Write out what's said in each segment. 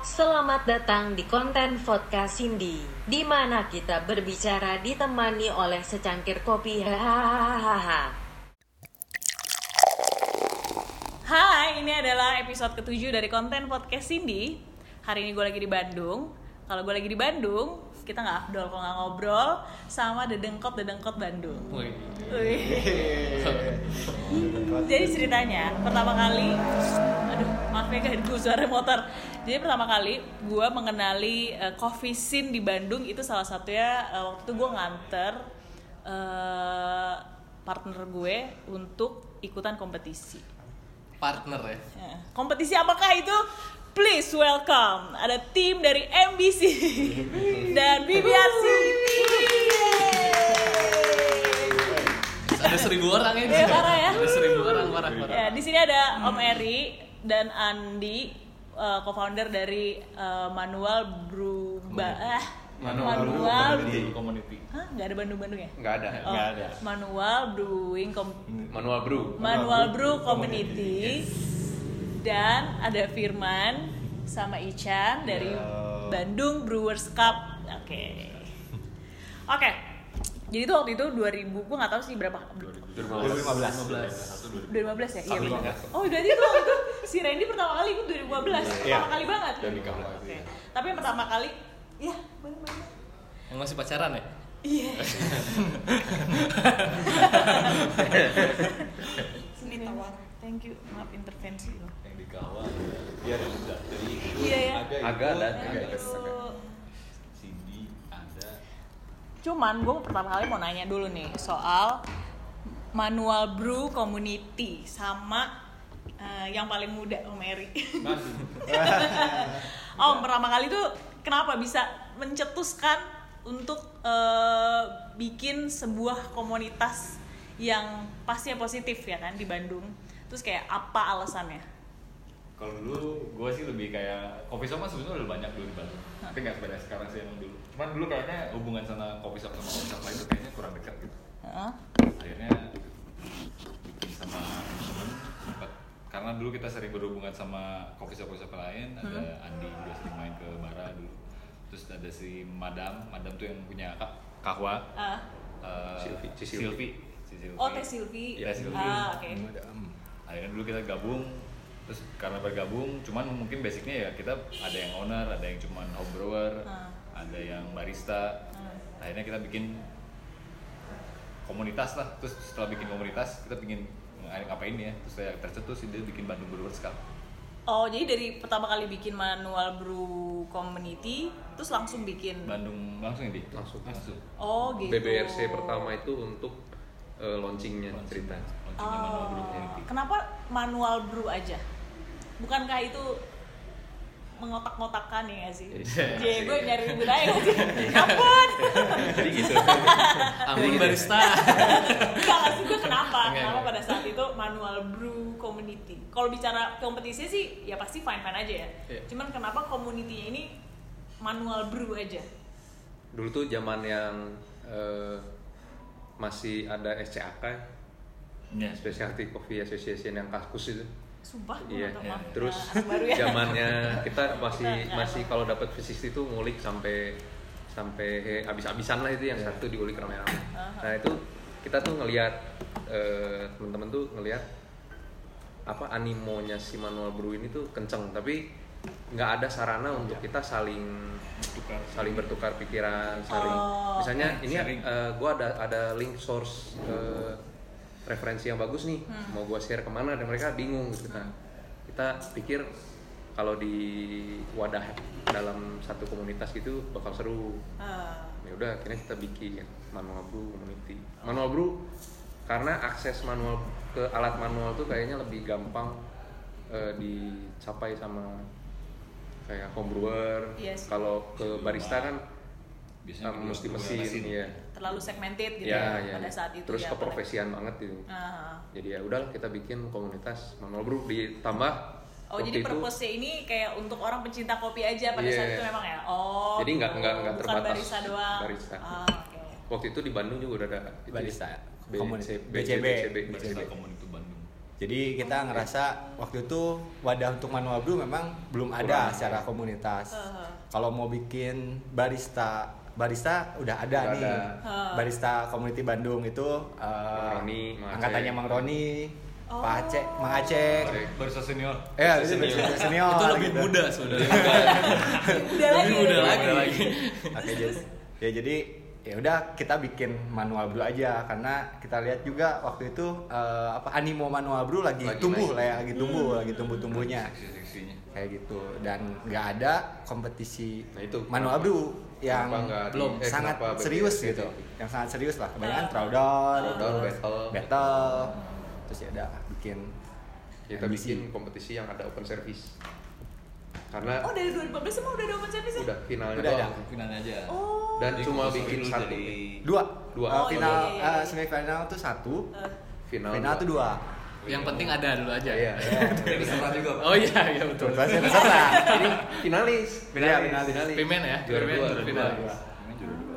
Selamat datang di konten podcast Cindy, di mana kita berbicara ditemani oleh secangkir kopi. Hahaha. Hai, ini adalah episode ketujuh dari konten podcast Cindy. Hari ini gue lagi di Bandung. Kalau gue lagi di Bandung, kita nggak afdol kalau nggak ngobrol sama dedengkot dedengkot Bandung. Wih. Wih. Jadi ceritanya pertama kali, aduh maaf ya gue suara motor. Jadi pertama kali gue mengenali eh, coffee scene di Bandung itu salah satunya eh, waktu itu gue nganter eh, partner gue untuk ikutan kompetisi. partner ya Ya, Kompetisi apakah itu? Please welcome ada tim dari MBC dan BBRC. ada seribu orang ya di Iya, sini. parah ya. ada seribu orang parah parah Ya, di sini ada Om Eri dan Andi, uh, co-founder dari uh, Manual Brew ba ah, Manual, Community. Community. Hah, nggak ada Bandung-Bandung ya? nggak ada Oh, Nggak ada. Manual Brewing Com- manual brew Manual Brew Community dan ada Firman sama Ichan dari Halo. Bandung Brewers Cup. Oke. Oke. Jadi itu waktu itu 2000, gue nggak tahu sih berapa 2015. 2015 ya? Iya benar. Oh, berarti itu waktu itu si Randy pertama kali ikut 2015. Pertama Iya. kali banget. Dan di kamar. Oke. Tapi yang pertama kali ya, benar-benar. yang masih pacaran ya Iya. Sini tawar. Thank you. Maaf intervensi loh. Ada Iya, ya. Agak ada, agak. Cindy ada. Cuman gue pertama kali mau nanya dulu nih soal manual brew community sama eh, yang paling muda Om Eri. Om pertama kali tuh kenapa bisa mencetuskan untuk eh, bikin sebuah komunitas yang pastinya positif ya kan di Bandung. Terus kayak apa alasannya? Kalau dulu gue sih lebih kayak kopi shop kan sebenarnya udah banyak dulu di Bandung. Tapi nggak sebanyak sekarang sih emang dulu. Cuman dulu kayaknya hubungan sama kopi shop sama kopi shop lain tuh kayaknya kurang dekat gitu. Heeh. Akhirnya bikin sama temen karena dulu kita sering berhubungan sama kopi shop kopi shop lain ada Andi juga sering main ke Bara dulu terus ada si Madam Madam tuh yang punya kak kahwa Ah. eh, Silvi, si Silvi. Silvi. Si Silvi. Oh Teh Silvi. Teh Silvi. Ah oke. akhirnya dulu kita gabung terus karena bergabung cuman mungkin basicnya ya kita ada yang owner ada yang cuman home brewer Ah. ada yang barista Ah. akhirnya kita bikin komunitas lah terus setelah bikin komunitas kita bikin ngapain ya terus saya tercetus dia bikin Bandung Brewers Cup Oh, jadi dari pertama kali bikin manual brew community, terus langsung bikin. Bandung langsung ya di Langsung. langsung Oh, gitu. BBRC pertama itu untuk eh, launchingnya cerita launchingnya Manual Brew Oh, Community kenapa manual brew aja? Bukankah itu mengotak-ngotakkan ya sih? Iya. Jadi gue nyari ribut aja sih? Ampun! jadi gitu ampun barista Enggak nggak sih gue kenapa? Kenapa pada saat itu manual brew community? Kalau bicara kompetisi sih ya pasti fine-fine aja ya. Iya. Cuman kenapa community-nya ini manual brew aja? dulu tuh zaman yang eh, masih ada SCAK ya Specialty Coffee Association yang kaskus itu Sumpah gue iya maaf. terus Nah, baru ya. zamannya kita masih Kita nggak masih kalau dapat V60 itu ngulik sampai sampai habis-habisan lah itu yang satu diulik rame-rame Aha. nah itu kita tuh ngelihat eh, teman-teman tuh ngelihat apa animonya si manual brew ini tuh kenceng tapi nggak ada sarana untuk kita saling tukar saling bertukar pikiran saling Oh, misalnya ini sharing. eh, gua ada ada link source eh, referensi yang bagus nih. Hmm. mau gua share ke mana? Dan mereka bingung gitu. Kan kita pikir kalau di wadah dalam satu komunitas gitu bakal seru. Ah. ya udah akhirnya kita bikin manual brew community. Manual brew karena akses manual ke alat manual tuh kayaknya lebih gampang eh, dicapai sama kayak home brewer. Iya kalau ke barista kan Biasanya ke mesti mesin mesin. ya terlalu segmented gitu ya, ya, ya, pada saat itu terus ya keprofesian banget gitu Ah. jadi ya udahlah kita bikin komunitas manual brew ditambah Oh jadi itu- purpose-nya ini kayak untuk orang pencinta kopi aja pada saat Iya. itu memang ya. Oh. Jadi nggak- gitu. nggak- nggak terbatas barista doang. barista. Ah, oke. waktu itu di Bandung juga udah ada itu Barista. B- Komunitas. C- BCB. BCB Barista BCB. Community Bandung Jadi kita ngerasa waktu itu wadah untuk manual brew memang belum ada secara komunitas. Heeh. Kalau mau bikin barista barista udah ada Udah nih. ada. Barista Community Bandung itu eh, Roni, Mang angkatannya. Mang Roni, Oh. Pak Aceh, Mang Aceh. Barista senior. Ya, itu senior. senior Itu lebih gitu. muda sebenarnya. Udah lagi. Lebih muda udah lagi. lagi. Oke, jadi ya jadi ya udah kita bikin manual brew aja karena kita lihat juga waktu itu eh, apa animo manual brew lagi, Lagi tumbuh lah ya, lagi tumbuh, lagi tumbuh-tumbuhnya Seksi-seksinya. kayak gitu dan nggak ada kompetisi Nah, itu manual kenapa? brew yang belum eh, sangat kenapa serius gitu? gitu yang sangat serius lah kebanyakan Ah. throwdown Throwdown, terus battle. battle terus ya udah bikin kita MBC. bikin kompetisi yang ada open service karena Oh dari 2015 emang udah ada open service ya? udah finalnya Udah doang. ada. Finalnya aja. Oh. Dan Jadi cuma bikin satu jadi dua Dua. Eh, Oh, final iya, iya, iya. eh, semifinal tuh satu Eh, final final tuh dua Yang penting ada dulu aja. iya Jadi peserta juga. Pak. Oh iya, iya betul. saya peserta ini finalis Iya, finalis. Pimen ya, juara Pimen, dua juara dua. dua. Ini juara dua.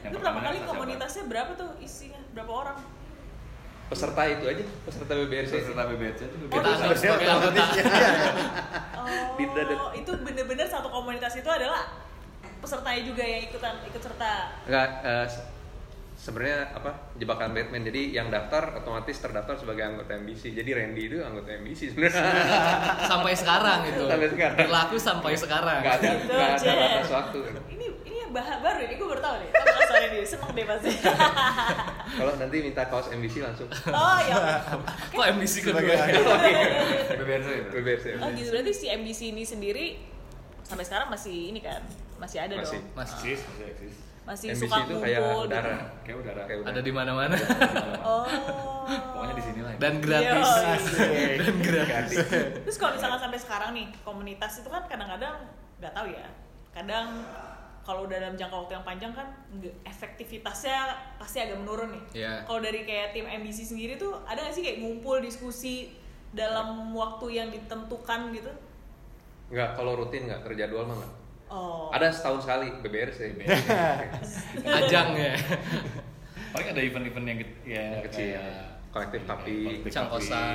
Itu pertama pertamanya kali komunitasnya berapa tuh isinya? Berapa orang? peserta itu aja peserta BBRC Peserta BBRC itu Kita Oh, anggap sebagai anggota. Oh, itu bener-bener satu komunitas itu adalah pesertanya juga yang ikutan ikut serta. Enggak, se- sebenarnya apa jebakan Batman. Jadi yang daftar otomatis terdaftar sebagai anggota MBC. Jadi Randy itu anggota MBC sebenarnya. Sampai sekarang itu. Sampai sekarang. Berlaku sampai sekarang. Enggak ada, Gitu, enggak ada batas waktu. Ini ini bahas baru ini gue baru tahu nih. Tapi soalnya dia seneng deh pasti. Kalau nanti minta kaos MBC langsung. oh ya. Kok MBC kedua? Sebagai- BBRC. BBRC. Oh gitu berarti si MBC ini sendiri sampai sekarang masih ini kan masih ada Masih. dong. Masih Eksis, masih eksis. Masih MBC suka itu ngumpul kayak gitu. udara. Kayak udara. Kayak udara. Ada di mana-mana. Oh. Pokoknya di sini lah. Dan gratis. Yoi. Dan gratis. Terus kalau misalkan sampai sekarang nih komunitas itu kan kadang-kadang nggak tahu ya. Kadang kalau udah dalam jangka waktu yang panjang kan nggak- efektivitasnya pasti agak menurun nih. Iya. Kalau dari kayak tim MBC sendiri tuh ada nggak sih kayak ngumpul diskusi dalam waktu yang ditentukan gitu? Enggak, kalau rutin enggak terjadwal mah enggak. Oh. Ada setahun sekali BBRC. Ajang ya. Paling ada event-event yang, ke- ya, Yang kecil. kayak Kolektif Kapi. kolektif Cangkosan.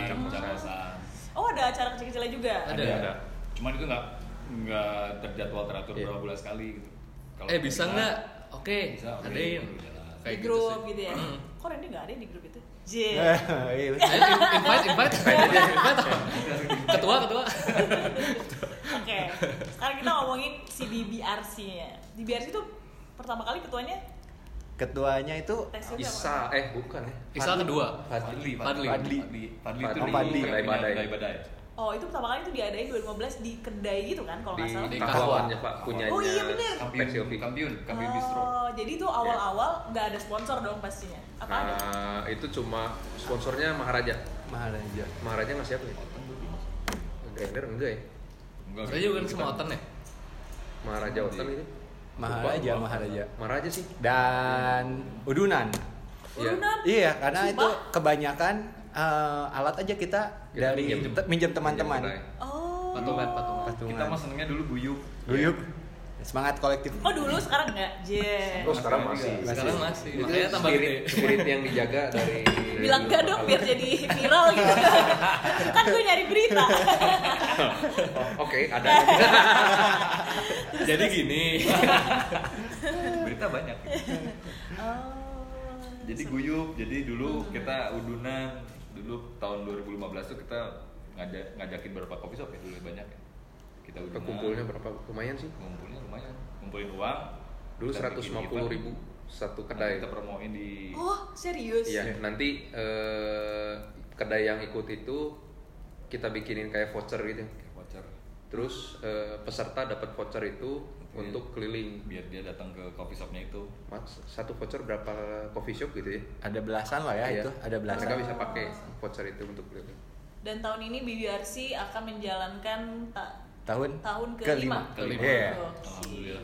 Oh ada acara kecil-kecilnya juga. Ada. Ada. Cuman itu nggak nggak terjadwal teratur Iya. berapa bulan sekali gitu. Kalau Eh bisa nggak? Oke, Bisa, oke. adain. Jalan. Di Kayak gitu grup sih. gitu, ya. Kok Randy nggak ada di grup itu? J. Eh, iya. Invite, invite, invite. Ketua, ketua. Oke. Sekarang kita ngomongin si DBRC-nya. DBRC itu pertama kali ketuanya ketuanya itu Isa, eh bukan ya. Isa kedua. Fadli. Fadli. Fadli. Fadli. Fadli Fadli. Oh, Fadli. Oh itu pertama kali itu diadain 2015 di kedai gitu kan kalau nggak salah. Di Di Kahawannya Pak, punyanya. Oh, iya, bener. Kampiun. Kampiun, Kampiun Bistro. Oh, jadi itu awal-awal nggak ada sponsor dong pastinya. Apa ada? Nah, itu cuma sponsornya Maharaja. Maharaja Maharaja ngasih apa ya? Grinder enggak ya? Enggak, Saya juga kan semua oten ya. Maharaja Otan itu. Maharaja. Maharaja Maharaja sih. dan udunan Iya. Urunan? iya karena Sumpah? itu kebanyakan eh, alat aja kita Kita dari minjem. te- minjem teman-teman Oh. Patungan, patungan. patungan Kita mah senengnya dulu guyup. guyup semangat kolektif Oh dulu sekarang nggak? J. Oh, sekarang masih. Sekarang masih. Itu Makanya tambah spirit, gede. spirit yang dijaga dari Bilang enggak dong biar jadi viral gitu. kan gue nyari berita. Oh, Oke, ada. Jadi gini. Berita banyak. Oh. Jadi guyup, jadi dulu kita udunan dulu tahun 2015 tuh kita ngajak ngajakin beberapa kopi shop ya dulu banyak ya. Kita udunan. Kekumpulnya berapa? Lumayan sih. Ngumpulnya lumayan. Ngumpulin uang. Dulu kita seratus bikin lima puluh event. ribu satu Nanti kedai. Kita promoin di Oh serius? Iya, nanti eh, kedai yang ikut itu kita bikinin kayak voucher gitu. Kayak voucher Terus eh, peserta dapat voucher itu Oke. untuk keliling. biar dia datang ke coffee shopnya itu. Mas, satu voucher berapa coffee shop gitu ya? ada belasan lah ya Iya. itu ada belasan Mereka bisa pakai voucher itu untuk keliling. Dan tahun ini BBRC akan menjalankan ta- tahun tahun kelima. kelima. Kelima. Iya. Alhamdulillah. Gokil.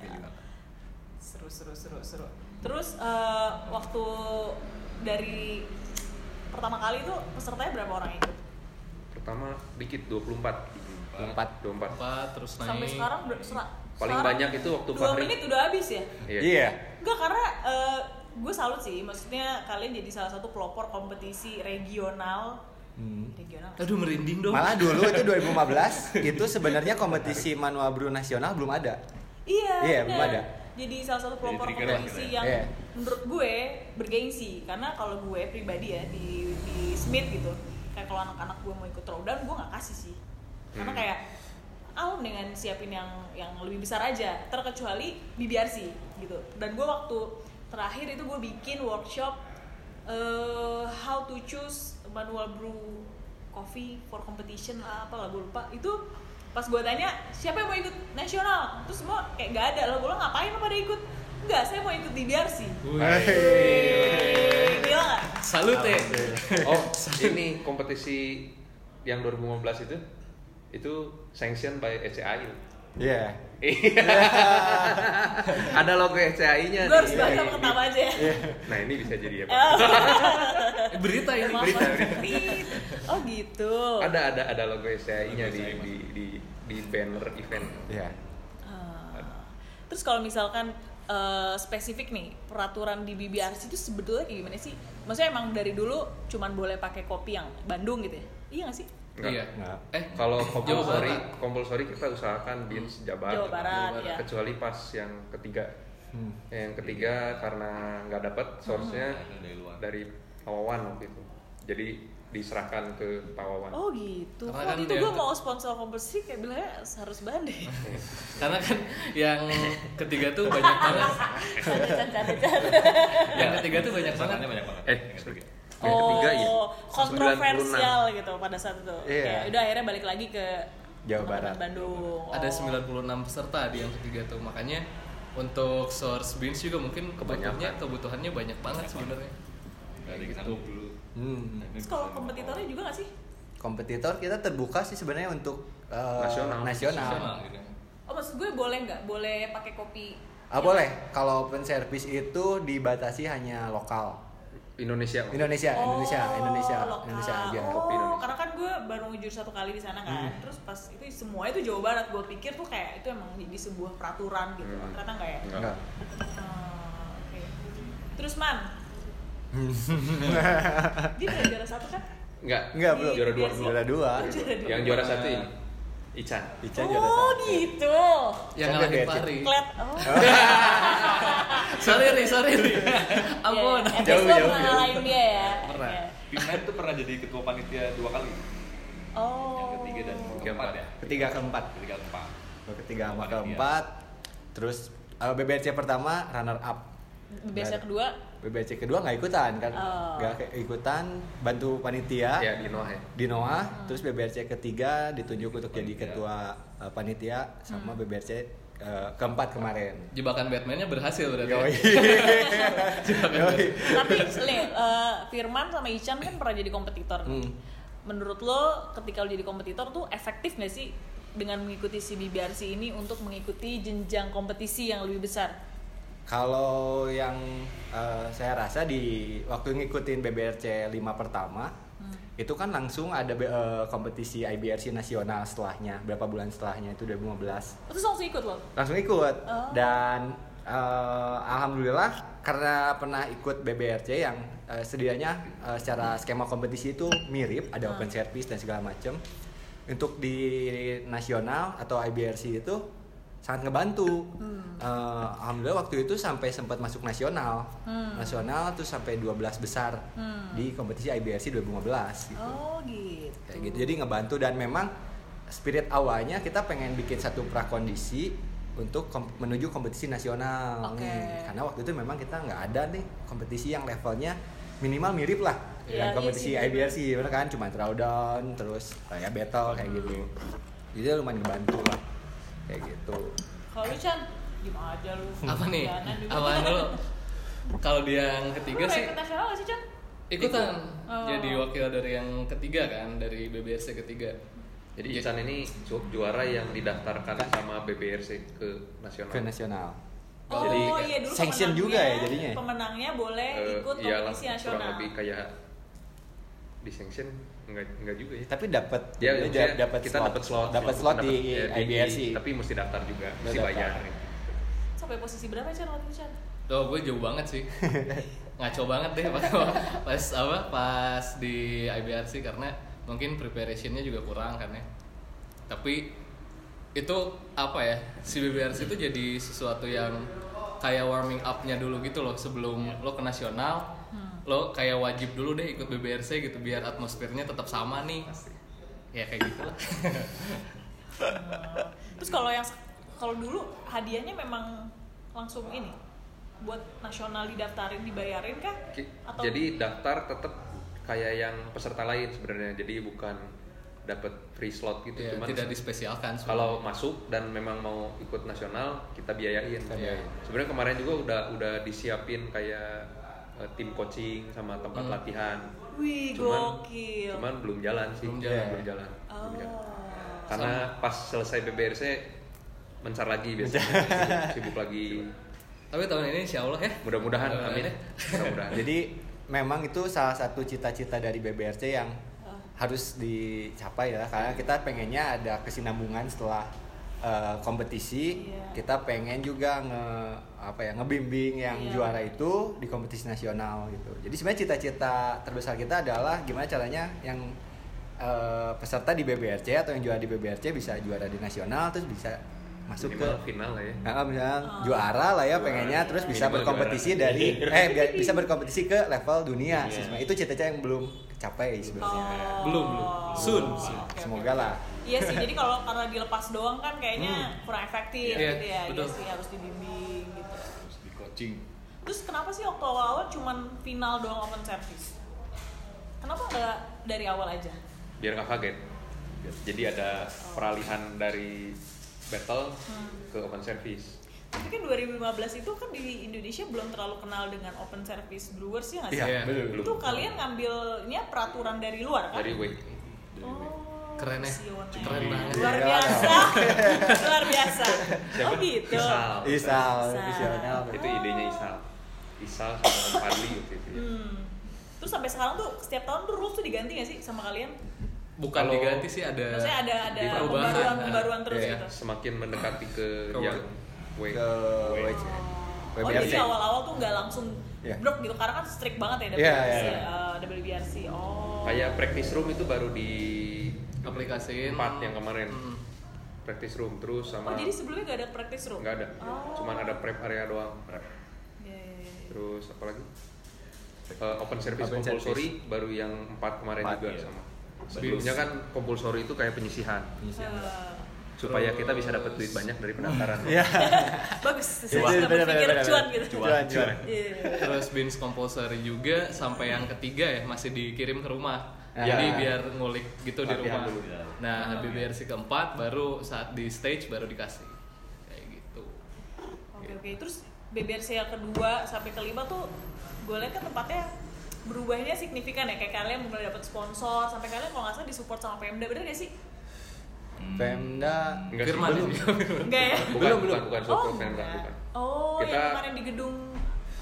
Kelima. Seru seru seru seru. Terus eh, waktu dari pertama kali itu pesertanya berapa orang ikut? Pertama dikit 24. 24. 24. Empat, terus naik. Sampai sekarang ber- Paling sekarang banyak itu waktu dua Fahri. menit udah habis ya? Iya. iya Enggak karena gue salut sih, maksudnya kalian jadi salah satu pelopor kompetisi regional Hmm. regional Aduh merinding dong. Malah dulu itu 2015 itu sebenarnya kompetisi manual brew nasional belum ada. Iya, Iya, bener. belum ada. Jadi salah satu pelopor kompetisi yang Iya. menurut gue bergengsi karena kalau gue pribadi ya di di Smith gitu, kayak kalau anak-anak gue mau ikut throwdown gue nggak kasih sih, karena Hmm. kayak ah lu dengan siapin yang yang lebih besar aja, terkecuali BBRC gitu. Dan gue waktu terakhir itu gue bikin workshop eh, how to choose manual brew coffee for competition lah apa lah gue lupa. Itu pas gue tanya siapa yang mau ikut nasional? Terus semua kayak gak ada. Lo gue bilang ngapain lo pada ikut? Enggak saya mau ikut di BRC gila gak? Salute. Oh, ini kompetisi yang 2015 itu itu sanction by HCI. Iya. Iya. Ada logo HCI-nya. gue harus sama ketawa aja ya Nah, ini bisa jadi apa? Eh, berita ini. Berita, Rit. oh gitu Ada ada ada logo Logo di, di di di banner event. Iya. Ah. terus kalau misalkan eh, spesifik nih peraturan di BBRC itu sebetulnya kayak gimana sih maksudnya emang dari dulu cuman boleh pakai kopi yang Bandung gitu ya iya gak sih Enggak. Iya. Enggak. Eh, Kalau Jawa compulsory, Barat. compulsory kita usahakan beans Jabar. Jawa Barat, ya. Kecuali pas yang ketiga. Hmm. Yang ketiga karena nggak dapat source-nya Hmm. Dari luar. dari Pawawan waktu itu. Jadi diserahkan ke Pawawan. Oh gitu. Karena Waktu kan itu gue mau sponsor kompetisi kayak bilangnya harus banding. karena kan yang ketiga tuh banyak banget. Yang ketiga tuh banyak banget. Pesertanya banyak banget Eh, yang ketiga. Ya. Oh, kontroversial gitu pada saat itu. Iya. Kayak udah akhirnya balik lagi ke Jawa Barat. Bandung. Ada Oh. 96 peserta di yang ketiga tuh. Makanya untuk source beans juga mungkin Kebanyakan. kebutuhannya kebutuhannya banyak banget sebenarnya. dari dulu Hmm. Terus kalau kompetitornya juga gak sih? Kompetitor kita terbuka sih sebenarnya untuk eh, Nasional. nasional. Nasional. gitu. Oh maksud gue boleh nggak? Boleh pakai kopi? Ah boleh. Kalau open service itu dibatasi hanya lokal. Indonesia. Indonesia, Indonesia, Oh, Indonesia, lokal. Indonesia aja. Oh, Kopi Indonesia. karena kan gue baru ngejur satu kali di sana kan. Hmm. Terus pas itu semua itu Jawa Barat. Gue pikir tuh kayak itu emang jadi sebuah peraturan gitu. Hmm. Ternyata enggak ya? Enggak. Enggak. Oh, oke. Terus man, dia juara satu kan? Enggak. Enggak, belum. Juara dua. Juara dua. Yang juara satu ini. Ican. Ica juara oh satu. gitu. Yang ngalahin Pari. Klet. Oh. sorry ri, sorry ri. Ampun. Ya, ya. Jauh, Jauh, jauh, pernah ngalahin dia ya. Pernah. Ya. Pimen tuh pernah jadi ketua panitia dua kali Oh. yang ketiga dan keempat ya Ketiga keempat. ketiga keempat Ketiga sama keempat. Terus eh, BBRC pertama runner up. Biasa kedua. BBRC kedua nggak ikutan kan? Oh. Nggak ke- ikutan bantu panitia. Ya, di Noah ya. di Noah, terus BBRC ketiga ditunjuk untuk jadi Panitia. ketua uh, panitia sama Hmm. BBRC uh, keempat kemarin. Jebakan Batman-nya berhasil berarti. Yoi. Jebakan Yoi. Tapi Le, eh, Firman sama Ican kan pernah jadi kompetitor. nih. Hmm. Menurut lo ketika lo jadi kompetitor tuh efektif gak sih dengan mengikuti si BBRC ini untuk mengikuti jenjang kompetisi yang lebih besar? Kalau yang uh, saya rasa di waktu ngikutin BBRC 5 pertama Hmm. itu kan langsung ada uh, kompetisi IBRC nasional setelahnya berapa bulan setelahnya itu 2015 Terus langsung ikut lo? langsung ikut Oh. dan eh, alhamdulillah karena pernah ikut BBRC yang eh, sedianya eh, secara skema kompetisi itu mirip ada Hmm. open service dan segala macam untuk di nasional atau IBRC itu sangat ngebantu. Eh, alhamdulillah waktu itu sampai sempat masuk nasional. Hmm. nasional terus sampai 12 besar Hmm. di kompetisi IBRC 2015 gitu. Oh gitu. kayak gitu. Jadi ngebantu dan memang spirit awalnya kita pengen bikin satu prakondisi untuk kom- menuju kompetisi nasional. Oke. nih karena waktu itu memang kita nggak ada nih kompetisi yang levelnya minimal mirip lah Iya, dengan kompetisi iya sih, IBRC bener kan? Cuma throwdown terus kayak battle kayak gitu. Jadi lumayan ngebantu lah kayak gitu Kalau lu Chan, gimana aja lu? Apa nih? Apaan dulu? Kalau di yang Lu ketiga pernah sih ikut nasional gak sih Chan? ikutan. Oh. Jadi wakil dari yang ketiga kan, dari BBRC ketiga. Jadi Ican ini ju- juara yang didaftarkan sama BBRC ke nasional. ke nasional Oh Jadi, iya dulu sanction pemenangnya- juga ya jadinya? Pemenangnya boleh Eh, ikut iyalah, kompetisi kurang nasional. lebih kayak di sanction enggak enggak juga ya. tapi dapat Ya, dia maksudnya dapat kita dapat slot, dapat slot di ya, IBRC tapi mesti daftar juga, Udah mesti daftar. bayar. Sampai posisi berapa Chan waktu itu Chan? Tuh gue jauh banget sih. Ngaco banget deh pas, pas apa pas di IBRC karena mungkin preparationnya juga kurang kan ya tapi itu apa ya si BBRC itu jadi sesuatu yang kayak warming up-nya dulu gitu loh sebelum lo ke nasional lo kayak wajib dulu deh ikut BBRC gitu biar atmosfernya tetap sama nih ya kayak gitu lah Terus kalau yang kalau dulu hadiahnya memang langsung ini buat nasional didaftarin dibayarin kah? Atau Jadi daftar tetap kayak yang peserta lain sebenarnya. Jadi bukan dapat free slot gitu. ya, Cuman tidak dispesialkan kalau masuk dan memang mau ikut nasional kita biayain. biayain. Sebenarnya kemarin juga udah udah disiapin kayak eh, tim coaching sama tempat Hmm. latihan. Wih, Cuman- gokil. Cuman belum jalan sih. Belum jalan. Belum jalan. oh. Belum jalan. Karena pas selesai BBRC mencar lagi biasanya. sibuk, sibuk lagi. tapi tahun ini insya Allah ya Mudah-mudahan Mudah-mudahan amin. ya. Mudah-mudahan. Jadi memang itu salah satu cita-cita dari BBRC yang harus dicapai ya karena kita pengennya ada kesinambungan setelah uh, kompetisi Iya. kita pengen juga nge apa ya ngebimbing yang Iya. juara itu di kompetisi nasional gitu jadi sebenarnya cita-cita terbesar kita adalah gimana caranya yang uh, peserta di BBRC atau yang juara di BBRC bisa juara di nasional terus bisa masuk ke final lah ya. Nah, misalnya juara lah ya pengennya terus bisa Minimal berkompetisi juara. dari eh bi- bisa berkompetisi ke level dunia Iya. sih sebenarnya. Itu cita-cita yang belum kecapai sebenarnya. Oh. belum belum soon. Semoga lah. Iya sih, jadi kalau karena dilepas doang kan kayaknya kurang efektif Iya, gitu ya. betul. Iya sih harus dibimbing gitu. Terus di coaching. Terus kenapa sih waktu awal-awal cuman final doang open service? Kenapa nggak dari awal aja? biar nggak kaget. Jadi ada peralihan dari battle ke open service. Tapi kan 2015 itu kan di Indonesia belum terlalu kenal dengan open service brewers ya nggak sih? Iya, belum. Itu kalian ngambilnya peraturan dari luar kan? Dari weight. Oh, Keren ya. visioner. Keren banget. Luar Iya. biasa. Luar biasa. Siapa? Oh gitu. Isal. Isal, Isal. visional. Itu idenya Isal. Isal sama Fadli waktu itu. ya. Hmm. Terus sampai sekarang tuh setiap tahun tuh rules tuh diganti gak sih sama kalian? bukan Kalau- diganti sih ada Maksudnya ada ada perubahan. pembaruan pembaruan terus Iya. gitu. Semakin mendekati ke Ke yang Ke. WC. Oh WBRC. jadi awal-awal tuh nggak langsung Iya. brok gitu karena kan strict banget ya Iya, WBRC, iya. eh, WBRC. Oh. Kayak practice room itu baru di aplikasiin empat yang kemarin. Hmm. Practice room terus Oh sama jadi sebelumnya gak ada practice room? nggak ada. Oh. Cuman ada prep area doang. Prep. Iya, iya, iya. Terus apa lagi? Eh, open service Open compulsory baru yang empat kemarin Empat, juga iya. sama. Sebelumnya kan compulsory itu kayak penyisihan Eh, supaya kita bisa dapat duit banyak dari pendaftaran. Iya. bagus sesuatu bener, bener, berpikir cuan gitu. Cuan, cuan. Iya. terus bins compulsory juga sampai yang ketiga ya masih dikirim ke rumah Ah. jadi biar ngulik gitu di rumah dulu. nah BBRC keempat baru saat di stage baru dikasih kayak gitu Oke oke. Terus BBRC yang kedua sampai kelima tuh gue lihat kan tempatnya berubahnya signifikan ya kayak kalian mulai dapat sponsor sampai kalian kalau nggak salah disupport sama Pemda bener gak sih? Pemda Enggak sih, Firman belum. Enggak ya? Bukan, Belum, bukan, belum. bukan, oh, support Pemda, enggak. bukan. Oh, Kita- yang kemarin di gedung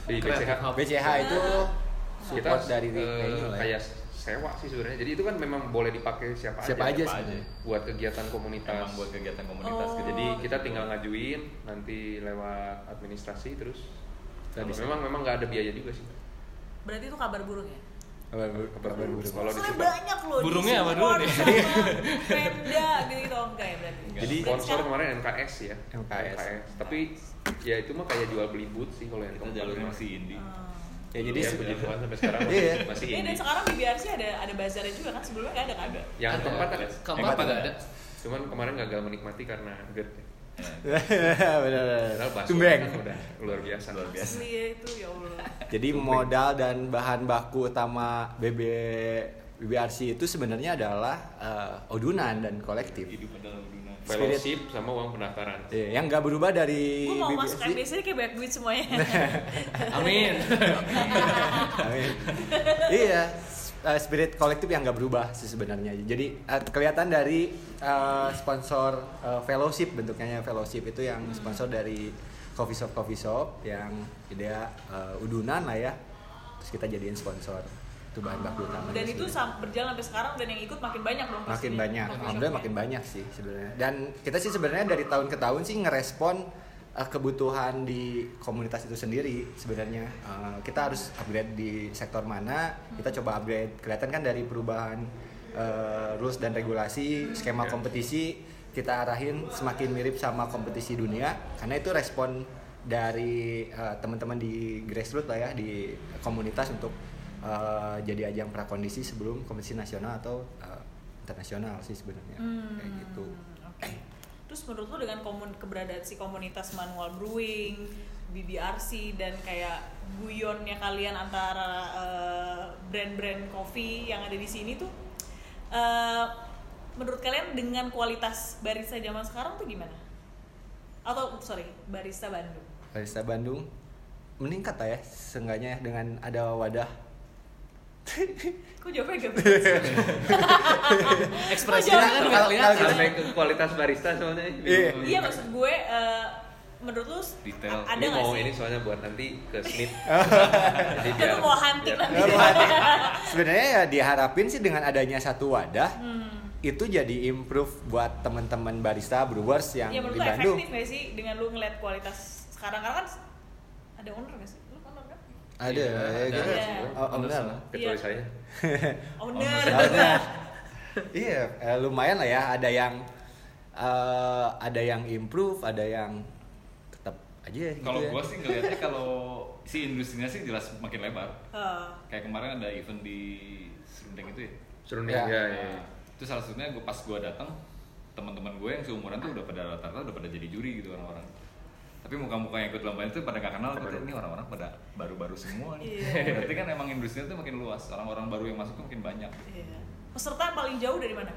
Di BCH. BCH itu Kita support dari venue lah ya. kayak sewa sih sebenarnya. Jadi itu kan memang boleh dipakai siapa, Siapa aja Siapa sebenarnya. buat kegiatan komunitas. Emang buat kegiatan komunitas Oh. Jadi kita tinggal ngajuin nanti lewat administrasi terus. Bisa. memang memang nggak ada biaya juga sih. berarti itu kabar burung ya? Kabar bur- kabar burung. Kalau di banyak loh Burungnya apa dulu nih? Pemda gitu gitu oh, enggak ya berarti. Jadi sponsor kemarin MKS ya. MKS. Tapi ya itu mah kayak jual beli boot sih kalau yang Kita jalurnya lima. masih indie. Hmm. Ya jadi ya, se- puji Tuhan sampai sekarang Iya. masih, masih Eh, dan sekarang di BRC ada ada bazarnya juga kan sebelumnya nggak ada kan? Ada. Yang Ada. keempat ada. keempat juga ada Cuman kemarin gagal menikmati karena GERD. benar Tumbeng. kan udah luar biasa. Luar biasa. Asli ya itu ya Allah. Jadi modal dan bahan baku utama BB BBRC itu sebenarnya adalah eh, odunan dan kolektif. Hidup adalah udunan. Fellowship sama uang pendaftaran. Iya, yang nggak berubah dari Gue mau masuk. MBC kayak banyak duit semuanya. amin Amin. iya, uh, spirit kolektif yang nggak berubah sih sebenarnya. Jadi uh, kelihatan dari uh, sponsor uh, fellowship bentuknya fellowship itu yang sponsor dari coffee shop coffee shop yang dia uh, udunan lah ya. Terus kita jadiin sponsor itu bahan baku utamanya. dan itu berjalan sampai sekarang dan yang ikut makin banyak dong. makin banyak, alhamdulillah makin banyak sih sebenarnya. Dan kita sih sebenarnya dari tahun ke tahun sih ngerespon uh, kebutuhan di komunitas itu sendiri sebenarnya. Uh, kita harus upgrade di sektor mana? Kita coba upgrade. Kelihatan kan dari perubahan eh, rules dan regulasi, skema Iya. kompetisi kita arahin semakin mirip sama kompetisi dunia karena itu respon dari eh, teman-teman di grassroots lah ya di komunitas untuk eh, jadi ajang prakondisi sebelum kompetisi nasional atau eh, internasional sih sebenarnya Hmm, kayak gitu. Oke. Terus menurut lu dengan komun keberadaan si komunitas manual brewing, BBRC dan kayak guyonnya kalian antara eh, brand-brand kopi yang ada di sini tuh eh, menurut kalian dengan kualitas barista zaman sekarang tuh gimana? Atau sorry, barista Bandung. Barista Bandung meningkat lah ya seenggaknya dengan ada wadah Kok jawabnya gak bener? Ekspresinya kan nggak kelihatan. sampai ke kualitas barista soalnya Iya. Iya maksud gue eh, menurut lu Detail. ada ini nggak mau sih? ini soalnya buat nanti ke Smith jadi Kan lu mau hunting nanti. sebenarnya ya diharapin sih dengan adanya satu wadah Hmm. itu jadi improve buat teman-teman barista brewers yang Ya menurut di lu Bandung efektif gak sih dengan lu ngeliat kualitas sekarang karena kan ada owner gak sih? Owner ada Iya, ya, ada. gitu. Iya. oh, oh, enggak lah kecuali Iya. saya Owner. Ada. iya eh, lumayan lah ya ada yang eh, ada yang improve ada yang tetap aja gitu Kalau ya. gua sih ngeliatnya kalau si industrinya sih jelas makin lebar. Eh, Kayak kemarin ada event di Serundeng itu ya. nih Ya. ya, ya. Nah, itu salah satunya gua pas gua datang teman-teman gue yang seumuran tuh udah pada rata-rata udah pada jadi juri gitu orang-orang. Tapi muka-muka yang ikut lomba itu pada gak kenal gitu. Ini orang-orang pada baru-baru semua nih. Iya. Berarti kan emang industrinya tuh makin luas. Orang-orang baru yang masuk tuh makin banyak. iya. Peserta yang paling jauh dari mana?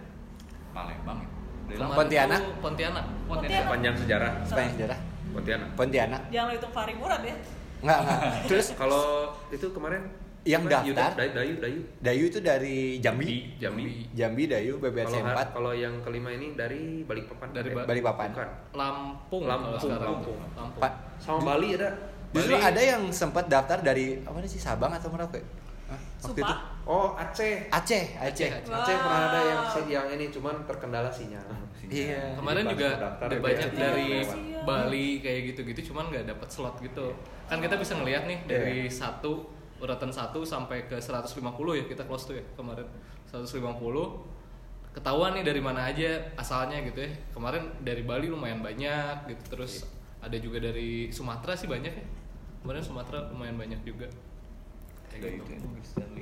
Palembang ya. Dari Pontianak? tuh Pontianak. Pontianak. sepanjang sejarah sepanjang sejarah Pontianak Pontianak Jangan lo hitung Fahri Murad ya. enggak enggak terus kalau itu kemarin Yang apa, daftar? Yuda- Dayu Dayu Dayu Dayu itu dari Jambi Jambi Jambi Dayu BBRC kalau 4 kalau yang kelima ini dari Balikpapan Dari Eh, Ba- Balikpapan. bukan Lampung, Lampung. Lampung. Lampung. Pak sama Bali ada Justru Bali- ada yang sempat daftar dari apa sih Sabang atau Merauke? Hah? Waktu itu oh Aceh Aceh, Aceh. Aceh. Aceh pernah ada yang Wow. yang ini cuman terkendala sinyal Iya. Kemarin Jadi juga ada ya banyak biar- dari Iya. Bali kayak gitu-gitu, cuman nggak dapat slot gitu. Kan kita bisa ngelihat nih dari Iya. satu urutan satu sampai ke 150 ya kita close tuh ya kemarin 150 ketahuan nih dari mana aja asalnya gitu ya kemarin dari Bali lumayan banyak gitu terus ada juga dari Sumatera sih banyak ya kemarin Sumatera lumayan banyak juga kayak gitu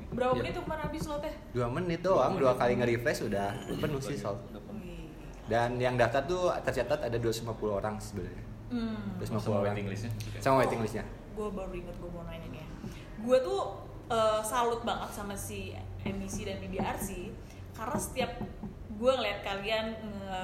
Berapa Iya. menit tuh kemarin habis lo teh? Dua menit doang, dua kali nge-refresh udah penuh sih sold. Wih. Dan yang daftar tuh tercatat ada 250 orang sebenarnya. Hmm. 250 Sama orang. waiting listnya Sama waiting listnya. Gue baru inget gue mau nanya ya. Gue tuh eh, salut banget sama si MBC dan BBRC karena setiap gue ngeliat kalian nge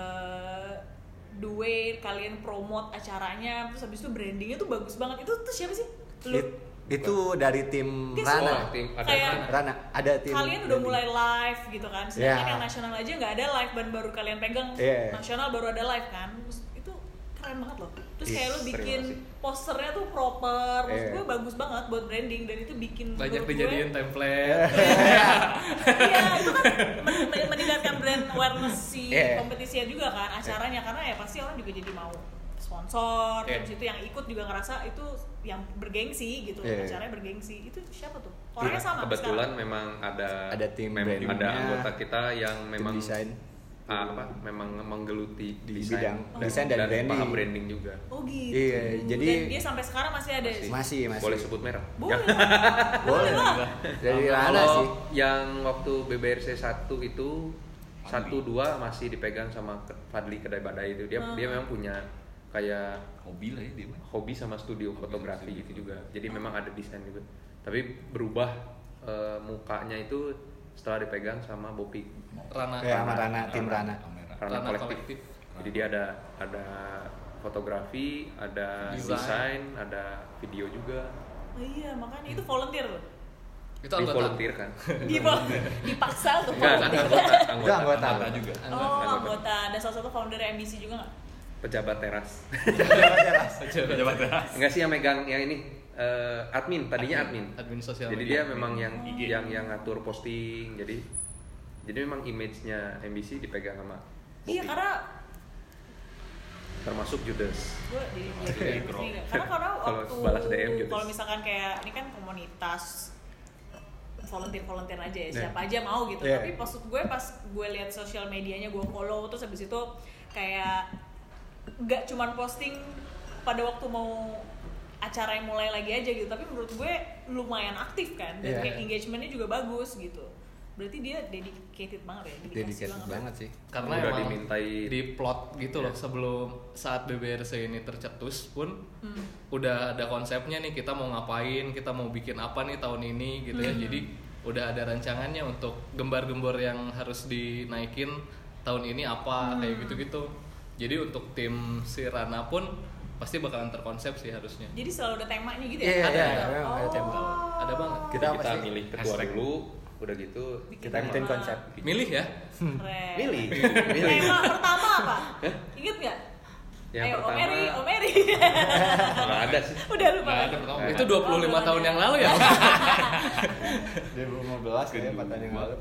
the way kalian promote acaranya terus habis itu brandingnya tuh bagus banget itu tuh siapa sih lu It- itu dari tim Guys, Rana. Oh, tim ada Kayak- Rana. Rana ada tim. kalian udah branding. mulai live gitu kan sedangkan Yeah. yang nasional aja nggak ada live dan baru kalian pegang Yeah. nasional baru ada live kan terus itu keren banget loh terus Yes, kayak lu terima bikin kasih. Posternya tuh proper maksud Yeah. gue bagus banget buat branding dan itu bikin banyak gue- dijadiin template iya itu kan men- men- meningkatkan brand awareness si Yeah. kompetisinya juga kan acaranya karena ya pasti orang juga jadi mau sponsor Yeah. terus itu yang ikut juga ngerasa itu yang bergengsi gitu Yeah. acaranya bergengsi itu siapa tuh orangnya sama kebetulan sekarang? memang ada Ada tim mem- brandingnya, ada anggota kita yang memang desain. Ah, apa memang menggeluti Di desain bidang desain dan branding. paham branding juga Oh gitu. Iya, jadi- Dan dia sampai sekarang masih ada. Masih. Masih, masih. boleh sebut merah Boleh. Boleh. lah. Dari kalau sih. yang waktu BBRC 1 itu satu dua masih dipegang sama Fadli Kedai Badai itu dia Hmm. dia memang punya kayak hobi lah ya dia hobi sama studio Hobi fotografi studio. gitu juga jadi memang ada desain juga tapi berubah eh, mukanya itu setelah dipegang sama Bopi Rana Ya, sama Rana, tim Rana. karena Rana kolektif. kolektif. jadi dia ada ada fotografi ada Desain. desain ada video juga Oh iya, makanya itu volunteer loh. itu anggota volunteer kan Di dipaksa untuk enggak volunteer. anggota Itu anggota, anggota. Anggota juga Oh, Anggota. anggota. Dan salah satu founder MBC juga nggak? pejabat teras pejabat teras enggak sih yang megang yang ini eh, admin tadinya admin, admin sosial jadi media. dia memang yang IG. yang yang ngatur posting jadi jadi memang image-nya MBC dipegang sama. Iya, karena termasuk Judas gue di, di, Iya, di- di- karena karena Kalau waktu balas DM gitu. kalau misalkan kayak ini kan komunitas volunteer volunteer aja ya Yeah. siapa aja mau gitu Yeah. tapi maksud gue pas gue lihat sosial medianya gue follow terus habis itu kayak nggak cuman posting pada waktu mau acara yang mulai lagi aja gitu tapi menurut gue lumayan aktif kan dan Yeah. kayak engagementnya juga bagus gitu. Berarti dia dedicated banget ya dedicated banget sih. Karena Udah emang dimintai- di plot gitu loh sebelum saat BBRC ini tercetus pun udah ada konsepnya nih kita mau ngapain kita mau bikin apa nih tahun ini gitu ya. Jadi udah ada rancangannya untuk gembar-gembor yang harus dinaikin tahun ini apa kayak gitu-gitu. Jadi untuk tim si Rana pun pasti bakalan terkonsep sih harusnya. Jadi selalu ada temanya gitu Iya, ya? Iya, Ada. iya, memang ada tema. ada banget. Kita kita milih ketua Hashtag. dulu udah gitu kita bikin konsep. Milih ya? Keren. milih. Milih. tema pertama apa? Inget nggak? Yang Ayo, pertama- Om Eri, Om Eri. nggak ada sih. Udah lupa. Nggak kan? ada pertama. Itu 25 tahun yang lalu ya? 2015 kayaknya 4 tahun yang lalu.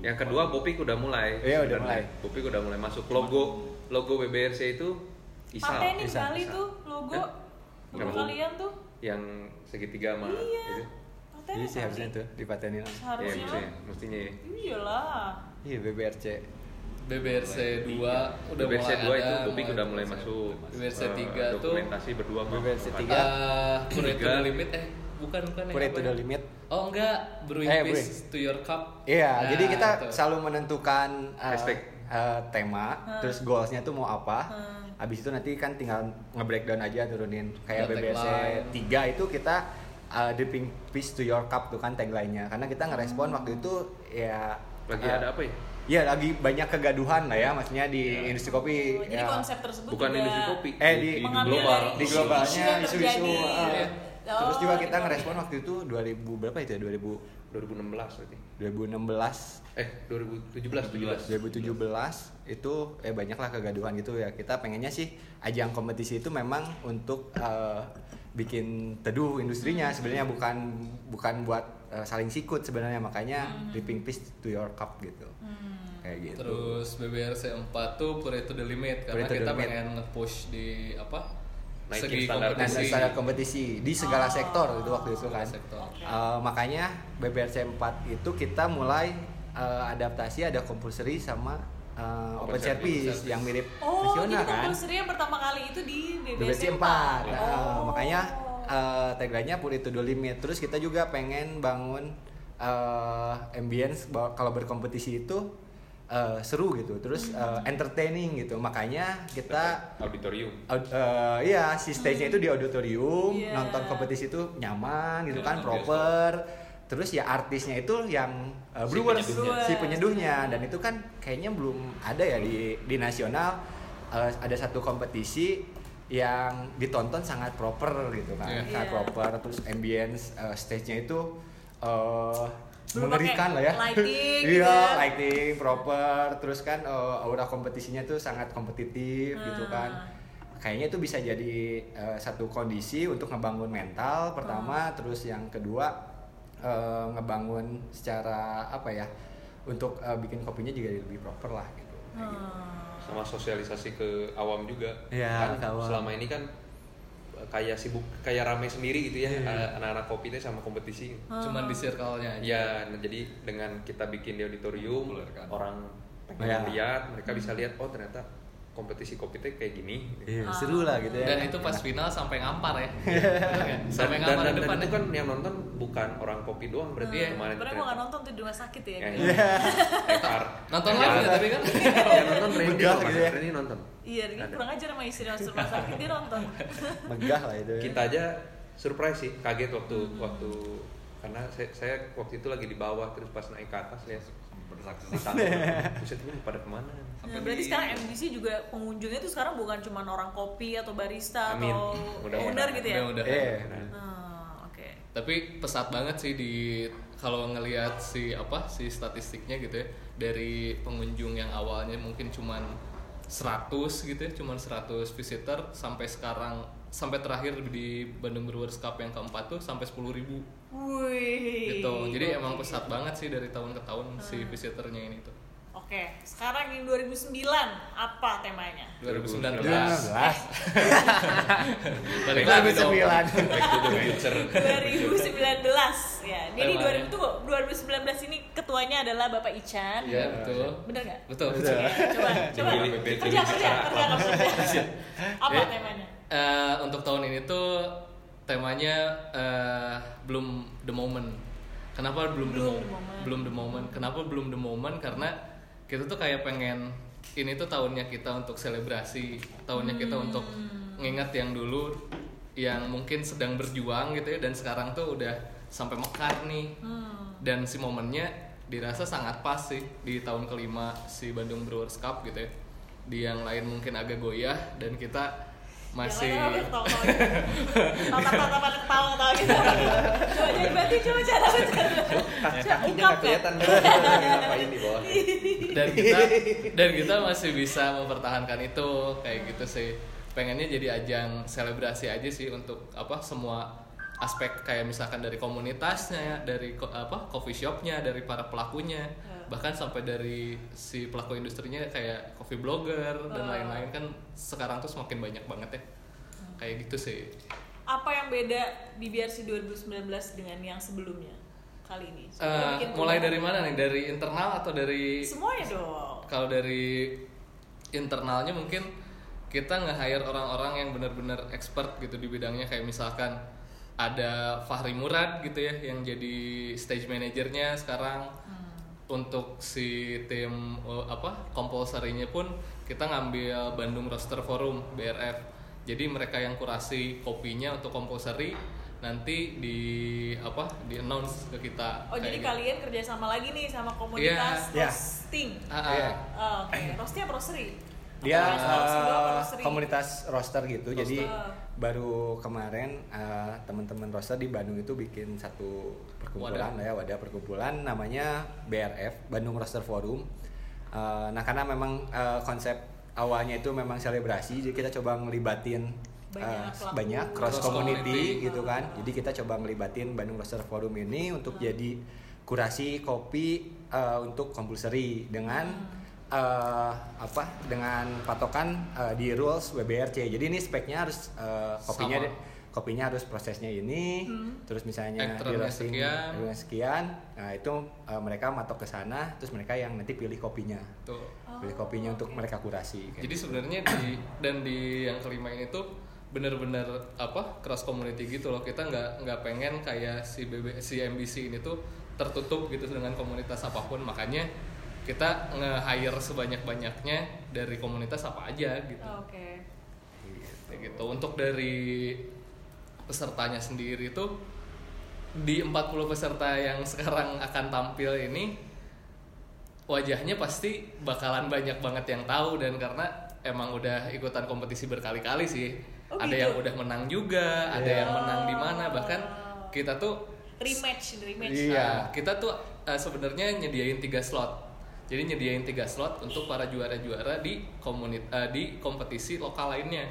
Yang kedua Bopik udah mulai. Iya, udah mulai. Bopik udah mulai masuk. Logo logo BBRC itu Isal Patenin Bisa, kali bisa. tuh logo Hah? logo kalian tuh. yang segitiga sama Iya. itu Patenin jadi sih harusnya tuh dipatenin Iya Seharusnya. mestinya mestinya ya. Iyalah. iya BBRC BBRC 2 udah BBRC mulai 2 itu mulai udah mulai masuk BBRC Eh, 3 tuh dokumentasi berdua BBRC Pak 3. uh, the Limit eh bukan bukan apa to ya? the limit Oh enggak, Brewing Eh, Peace to your cup. Iya, Nah, jadi kita itu. selalu menentukan uh, Hashtag. uh, tema, terus goalsnya tuh mau apa. Hmm. Habis itu nanti kan tinggal nge-breakdown aja turunin kayak Ada BBRC tagline. 3 itu kita uh, dripping peace to your cup tuh kan tagline-nya. Karena kita ngerespon waktu itu ya lagi uh, ada apa ya Iya, lagi banyak kegaduhan lah ya maksudnya di Ya. industri kopi. Oh, jadi ya. konsep tersebut bukan juga industri kopi Eh, di- mengambil global di globalnya isu-isu terjadi. uh, Iya. terus Oh, juga kita gitu. ngerespon waktu itu 2000 berapa itu ya 2000 2016 berarti 2016 eh 2017 17 2017 itu eh banyaklah kegaduhan gitu ya kita pengennya sih ajang kompetisi itu memang untuk eh, bikin teduh industrinya sebenarnya bukan bukan buat eh, saling sikut sebenarnya makanya dripping peace to your cup gitu kayak gitu Terus BBRC 4 tuh to the Limit karena the kita limit. pengen nge-push di apa? Naikin segi standar. nah kompetisi. standar kompetisi di segala Oh. sektor itu waktu itu Segala kan sektor. Oke. Eh, makanya BBRC 4 itu kita mulai eh, adaptasi ada compulsory sama eh, open, Open service, service. yang mirip Oh, nasional jadi kan compulsory yang pertama kali itu di BBC BBC 4. 4. Nah, makanya uh, tagline-nya put it to the limit. Terus kita juga pengen bangun uh, ambience kalau berkompetisi itu uh, seru gitu. Terus uh, entertaining gitu. Makanya kita auditorium aud- uh, iya si stage-nya itu di auditorium, Iya. nonton kompetisi itu nyaman gitu Iya, kan, proper. Terus ya artisnya itu yang uh, Si brewers, penyeduhnya. si penyeduhnya dan itu kan kayaknya belum ada ya di di nasional uh, ada satu kompetisi yang ditonton sangat proper gitu kan, Iya. sangat proper terus ambience uh, stage-nya itu uh, Belum mengerikan lah ya. lighting gitu Iya, ya. lighting proper terus kan uh, aura kompetisinya tuh sangat kompetitif gitu Hmm. kan kayaknya itu bisa jadi uh, satu kondisi untuk ngebangun mental pertama terus yang kedua uh, ngebangun secara apa ya untuk uh, bikin kopinya juga lebih proper lah gitu gitu. Hmm. sama sosialisasi ke awam juga Iya, kan ke awam. selama ini kan kayak sibuk kayak rame sendiri gitu ya Iya. eh, anak-anak kopi itu sama kompetisi Cuman di circle-nya aja. ya nah, jadi dengan kita bikin di auditorium orang pengen Iya. lihat mereka bisa lihat oh ternyata kompetisi kopi teh kayak gini Iya, seru lah gitu ya Dan itu pas final sampai ngampar ya. Bener kan? dan, sampai dan, ngampar dan, di dan depan itu ya. kan yang nonton bukan orang kopi doang berarti Iya, kemarin ternyata. gua nggak nonton tuh di rumah sakit ya. Ya, kayak. iya. Ekar. Nonton Ya, live ya tapi kan. yang nonton Randy loh, Mas. gitu ya. Randy nonton Iya, Ada. kurang ajar sama istri masuk rumah sakit dia nonton. megah lah itu ya. kita aja surprise sih kaget waktu waktu karena saya, saya waktu itu lagi di bawah terus pas naik ke atas lihat bersaksi ditanya buset ini pada ke mana Nah, berarti sekarang MDC juga pengunjungnya tuh sekarang bukan cuma orang kopi atau barista Amin. atau Mudah-mudahan. owner gitu ya. Udah-udah. Iya. Hmm, oke. Tapi pesat banget sih di kalau ngelihat si apa si statistiknya gitu ya dari pengunjung yang awalnya mungkin cuman 100 gitu ya, cuman 100 visitor sampai sekarang sampai terakhir di Bandung Brewers Cup yang keempat tuh sampai 10.000 ribu Wih. gitu. Jadi emang pesat banget sih dari tahun ke tahun si visitornya ini tuh. Oke, sekarang yang 2009 apa temanya? 2019 2019 balik lagi dong 2009 Back to the future. 2019 ya. Jadi Temanya. 2000 tunggu, 2019 ini ketuanya adalah Bapak Ican. Iya betul Bener nggak? betul Oke, coba, coba. Kerja, kerja, kerja. Apa Ya. temanya? Eh, untuk tahun ini tuh temanya eh, belum the moment. Kenapa belum, the Belum moment? the moment. Belum the moment. Kenapa belum the moment? Karena kita tuh kayak pengen ini tuh tahunnya kita untuk selebrasi, tahunnya kita Hmm. untuk ngingat yang dulu yang mungkin sedang berjuang gitu ya dan sekarang tuh udah sampai mekar nih. Hmm. Dan si momennya dirasa sangat pas sih di tahun kelima si Bandung Brewers Cup gitu ya. Di yang lain mungkin agak goyah dan kita masih. Yang lain apa ketawa-ketawa gitu. Gitu. Coba jadi berarti coba cara kakinya nggak kelihatan ngapain di bawah? Dan kita dan kita masih bisa mempertahankan itu kayak gitu sih. Pengennya jadi ajang selebrasi aja sih untuk apa semua aspek kayak misalkan dari komunitasnya dari apa coffee shopnya dari para pelakunya bahkan sampai dari si pelaku industrinya kayak coffee blogger dan lain-lain kan sekarang tuh semakin banyak banget ya. Kayak gitu sih. Apa yang beda di BRC 2019 dengan yang sebelumnya? Kali ini? Bikin mulai dari mana nih? Dari internal atau dari Semuanya dong. kalau dari internalnya mungkin kita nge-hire orang-orang yang benar-benar expert gitu di bidangnya. Kayak misalkan ada Fahri Murad gitu ya yang jadi stage manajernya sekarang untuk si tim eh, apa compulsory-nya pun kita ngambil Bandung Roaster Forum BRF jadi mereka yang kurasi kopinya untuk compulsory nanti di apa di announce ke kita Oh jadi Kayak kalian kerjasama lagi nih sama komunitas Iya. roasting. gitu. Ah, ah. Iya. Oh, Oke, roasting apa roastery? dia Atau roast juga apa eh, roastery? komunitas roster gitu jadi Roster. Baru kemarin eh, teman-teman roster di Bandung itu bikin satu perkumpulan ya wadah perkumpulan namanya BRF Bandung Roster Forum. Eh, nah karena memang eh, konsep awalnya itu memang selebrasi jadi kita coba ngelibatin Banyak pelaku. banyak cross Cross community community. gitu kan. Jadi kita coba ngelibatin Bandung Roster Forum ini untuk jadi kurasi kopi eh, untuk compulsory dengan eh, apa dengan patokan eh, di rules WBRC. Jadi ini speknya harus eh, kopinya Sama. kopinya harus prosesnya ini, terus misalnya di roasting sekian. sekian, sekian. Nah, itu eh, mereka matok ke sana, terus mereka yang nanti pilih kopinya. Tuh. Pilih kopinya untuk mereka kurasi kayak Jadi gitu. sebenarnya di dan di yang kelima ini tuh bener-bener apa cross community gitu loh kita nggak nggak pengen kayak si BB si MBC ini tuh tertutup gitu dengan komunitas apa pun makanya kita nge-hire sebanyak-banyaknya dari komunitas apa aja gitu Oh, Oke. Kayak gitu untuk dari pesertanya sendiri tuh di 40 peserta yang sekarang akan tampil ini wajahnya pasti bakalan banyak banget yang tahu dan karena emang udah ikutan kompetisi berkali-kali sih Oh, ada gitu? yang udah menang juga ada yang menang di mana bahkan kita tuh Rematch, rematch. Iya. Kita tuh uh, sebenarnya nyediain tiga slot. Jadi nyediain tiga slot untuk para juara-juara di komunit uh, di kompetisi lokal lainnya.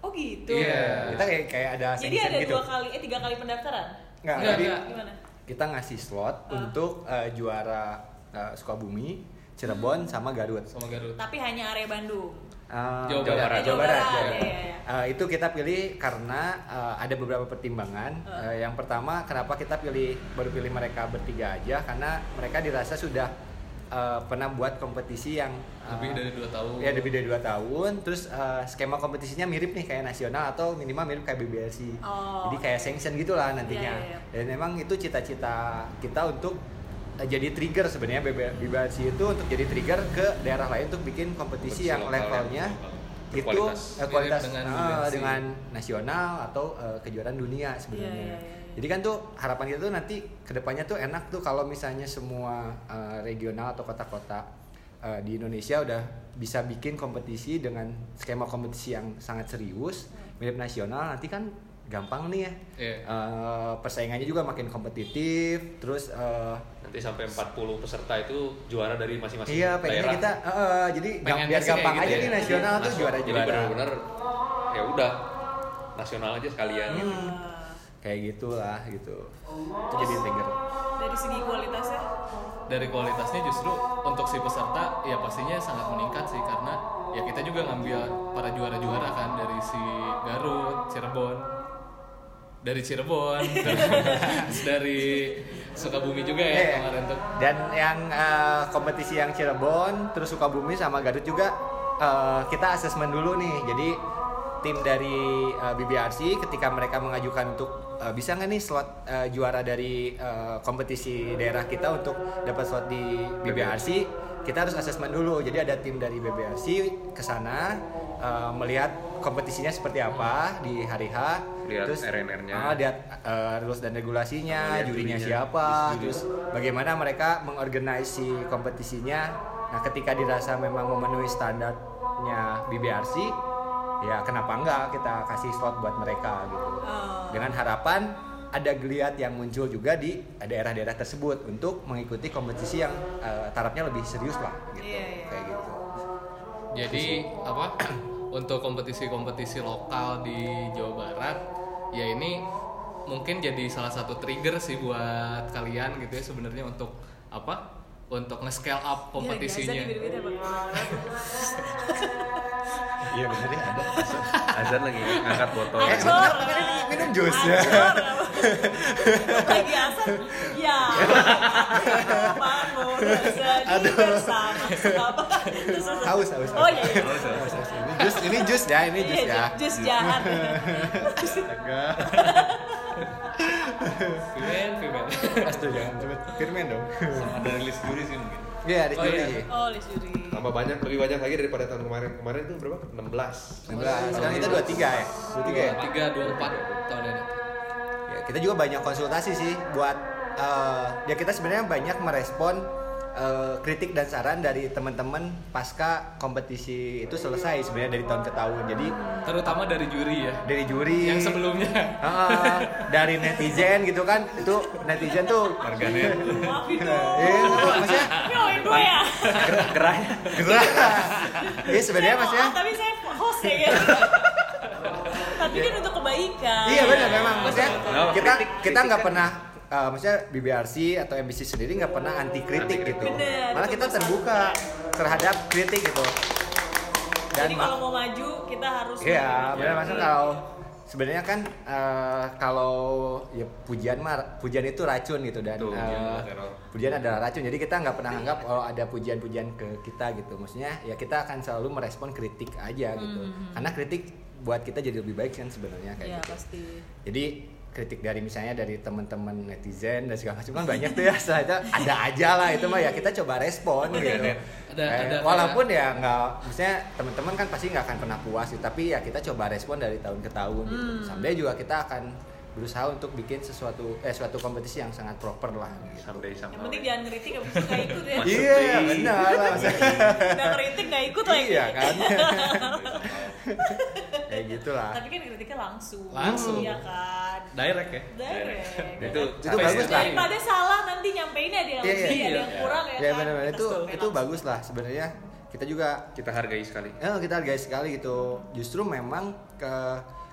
Oh gitu. Iya. Kita kayak kayak ada Jadi ada gitu. dua kali, eh tiga kali pendaftaran. Nggak, Nggak, jadi nggak. Gimana? kita ngasih slot untuk eh, juara eh, Sukabumi, Cirebon, sama Garut. sama Garut. Tapi hanya area Bandung. Uh, Jawa Barat. Jawa Barat. Jawa Jawa Barat, Barat. iya, iya. Uh, itu kita pilih karena uh, ada beberapa pertimbangan. Uh, yang pertama, kenapa kita pilih baru pilih mereka bertiga aja? Karena mereka dirasa sudah uh, pernah buat kompetisi yang uh, Lebih dari dua tahun. Ya lebih dari dua tahun. Terus uh, skema kompetisinya mirip nih kayak nasional atau minimal mirip kayak BBRC. Oh, Jadi kayak oke. sanction gitulah nantinya. Iya, iya, Dan memang itu cita-cita kita untuk uh, jadi trigger sebenarnya BB- BBRC itu untuk jadi trigger ke daerah lain untuk bikin kompetisi Kompetisi yang lokal levelnya lokal. itu eh, kualitas Mirip dengan BBRC. dengan nasional atau eh, kejuaraan dunia sebenarnya. Iya, iya, iya, iya. Jadi kan tuh harapan kita tuh nanti ke depannya tuh enak tuh kalau misalnya semua eh, regional atau kota-kota eh, di Indonesia udah bisa bikin kompetisi dengan skema kompetisi yang sangat serius mirip nasional nanti kan gampang nih ya. Iya. Eh, persaingannya juga makin kompetitif terus eh, nanti sampai 40 peserta itu juara dari masing-masing iya pengennya daerah. kita eh, jadi gam- Pengennya biar gampang gitu aja ya. nih nasional tuh Nasional. juara-juara. jadi benar-benar ya udah nasional aja sekalian Hmm. gitu. Kayak gitulah gitu itu jadi trigger dari segi kualitasnya dari kualitasnya justru untuk si peserta ya pastinya sangat meningkat sih karena ya kita juga ngambil para juara-juara kan dari si Garut, Cirebon, dari Cirebon, dari Sukabumi juga ya Iya. kemarin tuh. Dan yang eh, kompetisi yang Cirebon, terus Sukabumi sama Garut juga eh, kita asesmen dulu nih. Jadi tim dari eh, BBRC ketika mereka mengajukan untuk eh, bisa nggak nih slot eh, juara dari eh, kompetisi daerah kita untuk dapat slot di BBRC, kita harus asesmen dulu. Jadi ada tim dari BBRC ke sana eh, melihat kompetisinya seperti apa di hari H. Lihat RNR-nya. ah, lihat eh, rules dan regulasinya, Lihat jurinya jurinya, siapa, juri. terus bagaimana mereka mengorganisasi si kompetisinya. Nah, ketika dirasa memang memenuhi standarnya BBRC, ya kenapa enggak kita kasih slot buat mereka gitu. Oh. Dengan harapan ada geliat yang muncul juga di daerah-daerah tersebut untuk mengikuti kompetisi yang eh, tarafnya lebih serius lah gitu. Iya, iya. Kayak gitu. Jadi apa untuk kompetisi-kompetisi lokal di Jawa Barat ya ini mungkin jadi salah satu trigger sih buat kalian gitu ya sebenarnya untuk apa? Untuk nge-scale up kompetisinya. Iya, Bang. Iya benar ya ada. Azan lagi angkat botol. Eh, minum- minum jus ya. Lagi asal. Ya. Bangun terus- Haus, haus, haus. Oh iya iya. Haus, haus. Ini jus, ini jus ya, ini jus Iya, ya. Jus jahat. Enggak. Fimen, Fimen. Aduh jangan sebut Firman dong. Sama ada rilis juri sih mungkin. Iya, di Oh, juri. iya. Oh, Lis Yuri. Tambah banyak, lebih banyak lagi daripada tahun kemarin. Kemarin tuh berapa? 16. 19. Sekarang kita 23 ya. 23 ya. Tiga, dua, empat tahun ini. Ya, kita juga banyak konsultasi sih buat eh, ya kita sebenarnya banyak merespon eh, kritik dan saran dari teman-teman pasca kompetisi itu selesai sebenarnya dari tahun ke tahun. Jadi Terutama dari juri ya. dari juri Yang sebelumnya. Heeh, dari netizen gitu kan itu netizen tuh Marganet. Maaf itu. Iya, maksudnya gue ya. gerahnya gerah. Iya sebenarnya Saya maksudnya mau, Tapi saya host ya. ya. Tapi kan untuk kebaikan. Iya benar memang maksudnya kita kita nggak kan- pernah uh, maksudnya BBRC atau MBC sendiri nggak pernah anti kritik gitu. Bener, Malah kita terbuka terhadap kritik gitu. Dan Jadi kalau mau maju kita harus Iya, benar maksudnya kritik. kalau sebenarnya kan uh, kalau ya pujian mah pujian itu racun gitu dan Betul, uh, pujian adalah teror. pujian adalah racun. Jadi kita nggak pernah anggap kalau ada pujian-pujian ke kita gitu. Maksudnya ya kita akan selalu merespon kritik aja gitu. Karena kritik buat kita jadi lebih baik kan sebenarnya kayak Iya gitu. pasti. Jadi kritik dari misalnya dari teman-teman netizen dan segala macam kan banyak tuh ya setelah itu ada aja lah itu mah ya kita coba respon gitu Ada- Eh, ada walaupun ya nggak misalnya teman-teman kan pasti nggak akan pernah puas gitu, tapi ya kita coba respon dari tahun ke tahun gitu Hmm. someday juga kita akan berusaha untuk bikin sesuatu eh suatu kompetisi yang sangat proper lah gitu. Someday Yang somehow. penting jangan kritik itu nggak ikut ya. iya benar lah. Udah kritik nggak ikut lagi. iya kan kayak gitulah Tapi kan kritiknya langsung. Langsung. Iya kan. Direct ya. Direct. Itu itu capek bagus lah Daripada salah nanti nyampein ada yang lebih, iya. ada yang kurang ya. ya kan? benar-benar Kita itu itu bagus lah sebenarnya kita juga Kita hargai sekali. Ya kita hargai sekali gitu. Justru memang ke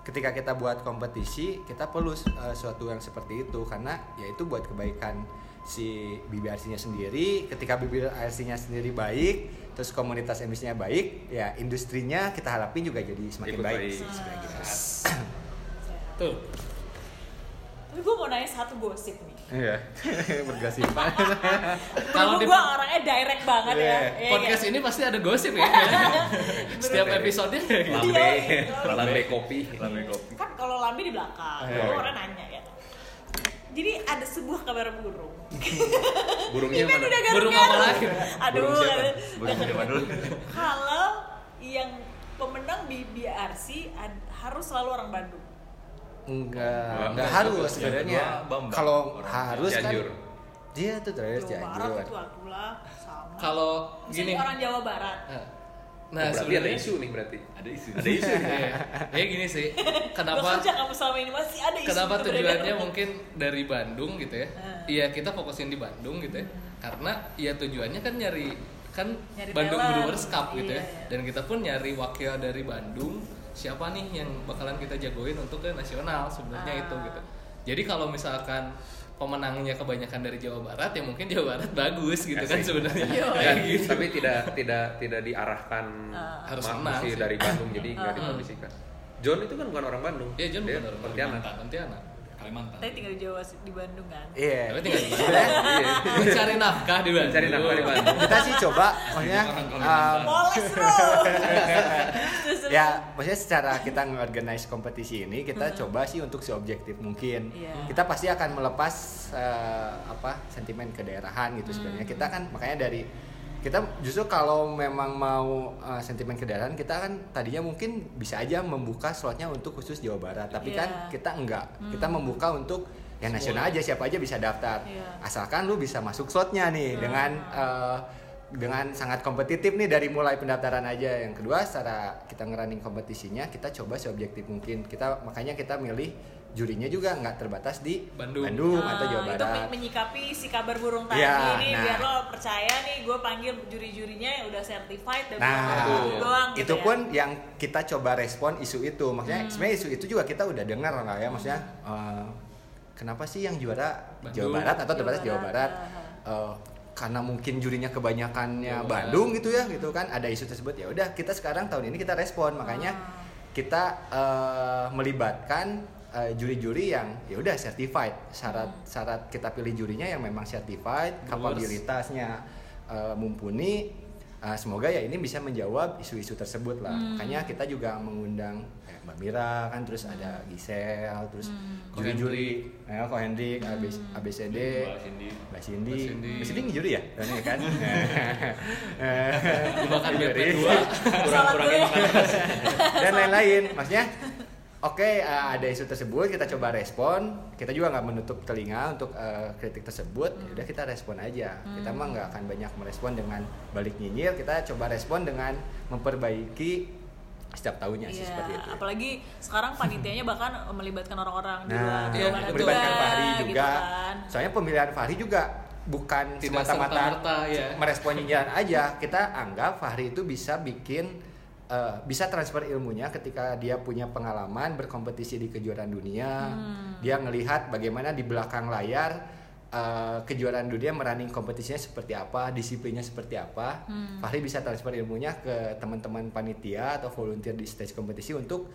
ketika kita buat kompetisi kita perlu uh, suatu yang seperti itu karena ya itu buat kebaikan si BBRC-nya sendiri. Ketika BBRC-nya sendiri baik, terus komunitas MC-nya baik, ya industrinya kita harapin juga jadi semakin Ikut baik. baik. sih, sebenarnya gitu. Tuh. Tapi gue mau nanya satu gosip nih. Iya. Bergosip. Kalau gue orangnya direct banget ya. Iya. Iya, podcast iya. ini pasti ada gosip ya. Setiap episode Lambe, Iya. lambe kopi. Lambe kopi. Kan kalau Lambi di belakang, gue orang nanya ya. Jadi ada sebuah kabar burung. Burungnya Iben mana? udah garuk Burung apa lagi? Aduh. Burung siapa? Burung siapa dulu? Kalau yang pemenang BBRC ad- harus selalu orang Bandung. Enggak, enggak Enggak harus sebenarnya. Kalau harus kan dia tuh terakhir Jawa Barat itu atulah sama. Kalau gini. orang Jawa Barat. Nah, Oh, berarti ada sebenarnya- isu nih berarti. Ada isu. Ada isu. Iya. Ya gini sih. Kenapa kerja kamu selama ini masih ada isu. kenapa tujuannya mungkin dari Bandung gitu ya? Ah. Iya, kita fokusin di Bandung gitu ya. Karena ya tujuannya kan nyari kan Nyari Bandung talent. Brewers Cup gitu ya. Iya, iya. Dan kita pun nyari wakil dari Bandung. Siapa nih yang bakalan kita jagoin untuk ke nasional sebenarnya Ah. itu gitu. Jadi kalau misalkan pemenangnya kebanyakan dari Jawa Barat ya mungkin Jawa Barat bagus gitu kan Asik. sebenarnya Iya. Kayak Dan- gitu. tapi tidak tidak tidak diarahkan Harus ma- menang mesti sih. dari Bandung jadi nggak dikondisikan John itu kan bukan orang Bandung Iya John Dia bukan orang Pontianak Pontianak. Pontianak. Kalimantan Tapi tinggal di Jawa di Bandung kan. Iya. Tapi tinggal di Sebenarnya Iya. mencari nafkah di Bandung. cari nafkah di Bandung kita sih coba maksudnya Orang um. Poles. ya maksudnya secara kita nge-organize kompetisi ini kita coba sih untuk seobjektif mungkin. Iya. kita pasti akan melepas eh, apa sentimen kedaerahan gitu sebenarnya. Kita kan makanya dari kita justru kalau memang mau eh, sentimen kedaerahan kita kan tadinya mungkin bisa aja membuka slotnya untuk khusus Jawa Barat. Tapi Iya. kan kita enggak. Kita membuka untuk yang nasional aja siapa aja bisa daftar. Iya. asalkan lu bisa masuk slotnya nih dengan eh, dengan sangat kompetitif nih dari mulai pendaftaran aja yang kedua secara kita ngerunning kompetisinya kita coba seobjektif mungkin kita makanya kita milih jurinya juga nggak terbatas di Bandung. atau Jawa Nah, itu Barat men- menyikapi si kabar burung tadi Iya, nih nah. biar lo percaya nih gue panggil juri-jurinya yang udah certified dan Nah, ngomong doang gitu itu ya. pun yang kita coba respon isu itu. Maksudnya Hmm. sebenarnya isu itu juga kita udah dengar lah ya. Maksudnya eh, kenapa sih yang juara Bandung. Jawa Barat atau Jawa terbatas Jawa Barat, Barat? Eh, karena mungkin jurinya kebanyakannya Jawa Bandung gitu ya, gitu kan. Ada isu tersebut ya udah kita sekarang tahun ini kita respon. Makanya Ah. kita eh, melibatkan eh, juri-juri yang ya udah certified. Syarat syarat kita pilih jurinya yang memang certified, kapabilitasnya eh, mumpuni. Eh, semoga ya ini bisa menjawab isu-isu tersebut lah. Hmm. Makanya kita juga mengundang Mbak Mira kan, terus ada Gisel, terus Hmm. juri-juri, ya Ko Hendrik, ABC, ABCD, Mbak Cindy. Mbak Cindy, Mbak Cindy. Mbak Cindy juri ya, ini kan. Jebakan Juri. BP2. Kurang-kurang dan lain-lain. Maksudnya, oke eh, ada isu tersebut kita coba respon. Kita juga nggak menutup telinga untuk eh, kritik tersebut. Ya udah kita respon aja. Kita mah nggak akan banyak merespon dengan balik nyinyir. Kita coba respon dengan memperbaiki setiap tahunnya sih Iya, seperti itu. apalagi sekarang panitianya bahkan melibatkan orang-orang di luar Nah, iya, melibatkan juga, Fahri gitu juga. kan. Soalnya pemilihan Fahri juga bukan semata-mata ya. merespon nyinyiran aja. Kita anggap Fahri itu bisa bikin eh, bisa transfer ilmunya ketika dia punya pengalaman berkompetisi di kejuaraan dunia. Hmm. Dia ngelihat bagaimana di belakang layar eh, kejuaraan dunia merunning kompetisinya seperti apa, disiplinnya seperti apa. Hmm. Fahri bisa transfer ilmunya ke teman-teman panitia atau volunteer di stage kompetisi untuk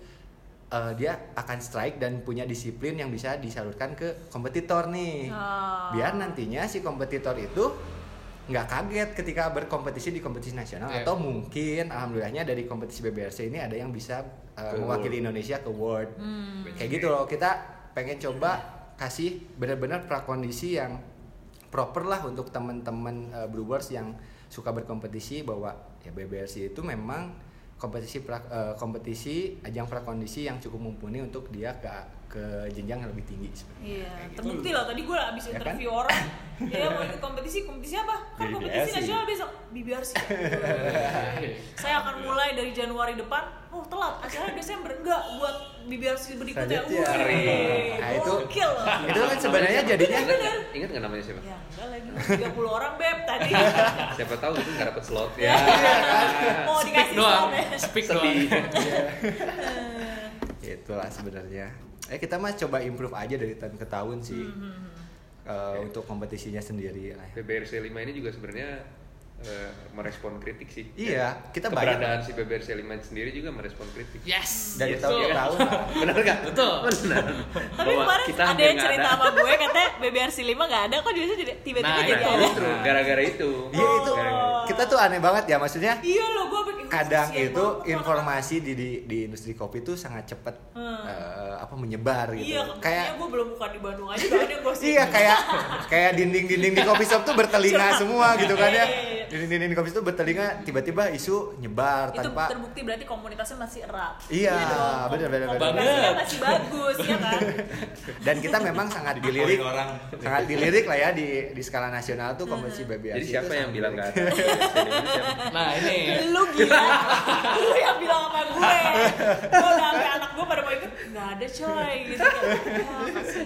eh, dia akan strike dan punya disiplin yang bisa disalurkan ke kompetitor nih. Oh. Biar nantinya si kompetitor itu nggak kaget ketika berkompetisi di kompetisi nasional Iya. atau mungkin alhamdulillahnya dari kompetisi BBRC ini ada yang bisa uh, mewakili Indonesia ke World. Hmm. Kayak gitu loh. Kita pengen coba kasih benar-benar prakondisi yang proper lah untuk teman-teman uh, brewers yang suka berkompetisi bahwa ya BBRC itu memang kompetisi pra- uh, kompetisi ajang prakondisi yang cukup mumpuni untuk dia ke ke jenjang yang lebih tinggi seperti itu. Iya, gitu. terbukti lah tadi gue abis Ya kan? interview orang. Dia mau ikut kompetisi, kompetisi apa? Kan BBRC. kompetisi nasional besok. BBRC Saya akan mulai dari Januari depan. Oh telat, acaranya Desember. Enggak, buat BBRC berikutnya. Wih, Nah, itu- gokil. loh. itu kan sebenarnya jadinya ingat nggak ingat nggak namanya siapa? Ya enggak lagi, 30 orang beb tadi. Siapa tahu itu nggak dapet slot. Ya Mau Speak dikasih doang, slot ya? Speak doang. itulah sebenarnya eh kita mah coba improve aja dari tahun ke tahun sih Hmm, Eh, untuk kompetisinya sendiri lah. BBRC 5 ini juga sebenarnya eh, merespon kritik sih Iya, kita keberadaan banyak. si BBRC 5 sendiri juga merespon kritik Yes. dari Yes, tahun ke tahun lah. benar nggak Betul. benar Tapi Bahwa kemarin kita ada yang cerita ada. sama gue katanya BBRC 5 gak ada kok jadi- tiba-tiba Nah, jadi Nah, ada justru gara-gara itu Iya itu Gara-gara- kita tuh aneh banget ya maksudnya. Iya loh, Kadang kasihan itu informasi di, di di industri kopi tuh sangat cepat Hmm. eh, apa menyebar gitu. Iya, kayak gue belum buka di Bandung aja ada gosip. Iya kayak kayak dinding-dinding di kopi shop tuh bertelinga semua gitu kan ya. Di kopi shop tuh bertelinga tiba-tiba isu nyebar itu tanpa terbukti berarti komunitasnya masih erat. Iya, bener. Komunikasinya Banget. masih bagus ya kan. dan kita memang sangat dilirik orang. sangat dilirik lah ya di di skala nasional tuh kompetisi BBRC jadi siapa itu yang bilang nggak ada? Nah ini Lu gila. Lu yang bilang sama gue. Gue udah sampai anak gue pada mau ikut. nggak ada coy gitu kan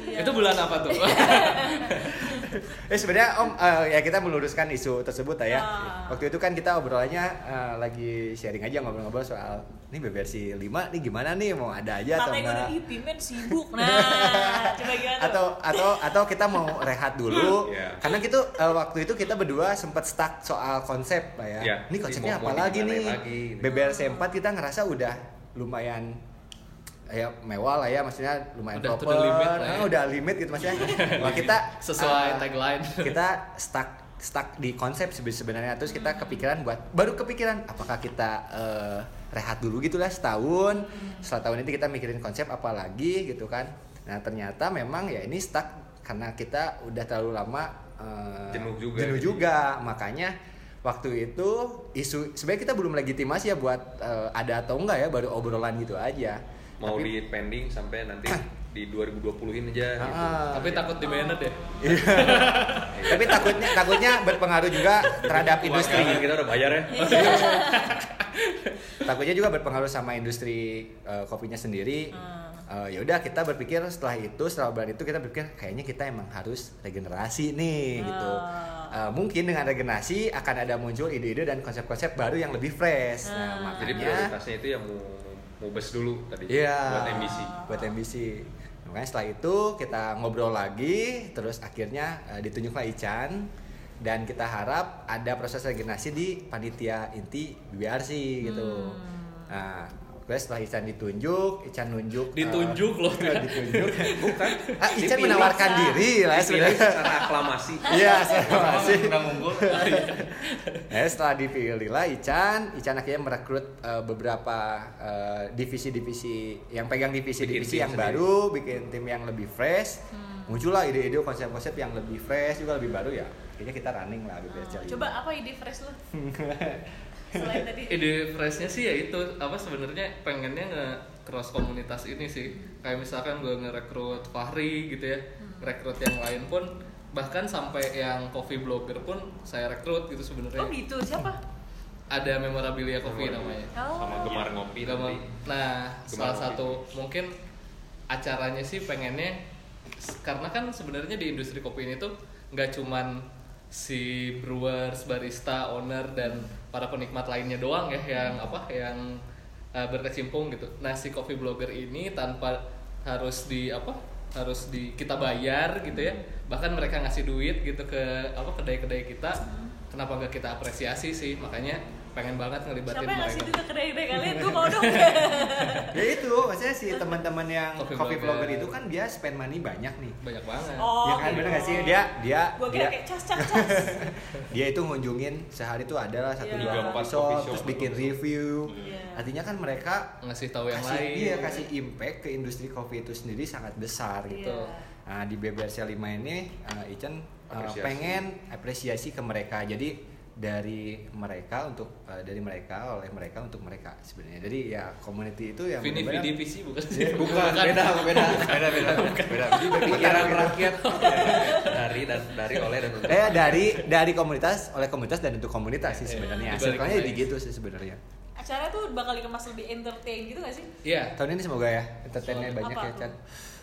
ya. Itu bulan apa tuh? Eh sebenarnya Om eh, ya kita meluruskan isu tersebut ya. Ah. Waktu itu kan kita obrolannya eh, lagi sharing aja ngobrol-ngobrol soal ini BBRC 5 nih gimana nih mau ada aja atau katanya gue enggak? udah ih pimen sibuk nah coba gimana tuh? atau atau atau kita mau rehat dulu Iya. karena gitu eh, waktu itu kita berdua sempat stuck soal konsep lah ya. Iya. Ini konsepnya apa lagi nih? lagi, gitu. BBRC 4 kita ngerasa udah lumayan ya mewah lah ya maksudnya lumayan Udah proper. limit lah ya. Ah, udah limit gitu maksudnya. Wah, kita Sesuai ah, tagline. kita stuck stuck di konsep sebe- sebenarnya. Terus kita kepikiran buat baru kepikiran apakah kita eh, rehat dulu gitu lah setahun. Setelah tahun ini kita mikirin konsep apa lagi gitu kan. Nah ternyata memang ya ini stuck karena kita udah terlalu lama eh, Jenuh juga. jenuh juga. Makanya waktu itu isu sebenarnya kita belum legitimasi ya buat eh, ada atau enggak ya baru obrolan gitu aja Mau Tapi- di pending sampai nanti di 2020-in aja gitu. Ah, Tapi takut di banned ya. tapi takutnya takutnya berpengaruh juga terhadap industri. Industri kita udah bayar ya. takutnya juga berpengaruh sama industri eh, kopinya sendiri. Eh, ya udah kita berpikir setelah itu setelah bulan itu kita berpikir kayaknya kita emang harus regenerasi nih gitu. Eh, mungkin dengan regenerasi akan ada muncul ide-ide dan konsep-konsep baru yang lebih fresh. Nah Jadi makanya prioritasnya itu yang mau mau bus dulu tadi Iya. buat MBC. buat MBC makanya setelah itu kita ngobrol lagi terus akhirnya eh, ditunjuklah Ican dan kita harap ada proses regenerasi di panitia inti BBRC gitu nah Terus setelah Ican ditunjuk, Ican nunjuk Ditunjuk loh. ditunjuk. Bukan. Ah, Ican Dipilih. menawarkan diri lah sebenarnya. secara aklamasi. Iya, saya masih. Udah unggul. Nah, setelah dipilih lah Ican, Ican akhirnya merekrut eh, beberapa divisi-divisi yang pegang divisi-divisi yang sendiri. baru, bikin tim yang lebih fresh. Muncullah ide-ide konsep-konsep yang lebih fresh juga lebih baru ya. Kayaknya kita running lah BBRC. coba apa ide fresh lu selain tadi. Ide freshnya sih ya itu apa sebenarnya pengennya nge cross komunitas ini sih. Kayak misalkan gue ngerekrut Fahri gitu ya rekrut yang lain pun bahkan sampai yang coffee blogger pun saya rekrut gitu sebenarnya. Oh gitu. Siapa? Ada memorabilia coffee namanya. Oh. Sama gemar ngopi nah Gemar salah ngopi. satu mungkin acaranya sih pengennya karena kan sebenarnya di industri kopi ini tuh nggak cuman si brewers, barista, owner dan para penikmat lainnya doang ya yang apa yang uh, berkecimpung gitu. Nah si coffee blogger ini tanpa harus di apa harus di kita bayar gitu ya. Bahkan mereka ngasih duit gitu ke apa kedai-kedai kita. Kenapa nggak kita apresiasi sih? Makanya pengen banget ngelibatin siapa yang ngasih mereka duit ke kedai-kedai kalian gue mau dong ya itu, maksudnya si teman-teman yang Coffee coffee, blogger. vlogger itu kan dia spend money banyak nih. banyak banget oh ya kan bener gak sih dia dia gue dia kira kayak cas cas cas dia itu ngunjungin sehari tuh ada lah satu Iya. dua coffee shop, terus bikin betul. review Iya. artinya kan mereka ngasih tahu yang kasih lain iya kasih impact ke industri kopi itu sendiri sangat besar gitu Iya. nah di BBRC 5 ini uh, Ican uh, Apresiasi. pengen apresiasi ke mereka jadi dari mereka untuk uh, dari mereka oleh mereka untuk mereka sebenarnya. Jadi ya community itu yang Vini VDPC bukan Iya, bukan, beda beda beda beda beda. Jadi Pikiran berpikiran rakyat. Dari dan dari oleh dan untuk. eh dari dari komunitas oleh komunitas dan untuk komunitas sih sebenarnya. Dibalik circle-nya lagi. jadi gitu sih sebenarnya. Acara tuh bakal dikemas lebih entertain gitu gak sih? Iya. Tahun ini semoga ya entertainnya banyak Apa ya? Chan.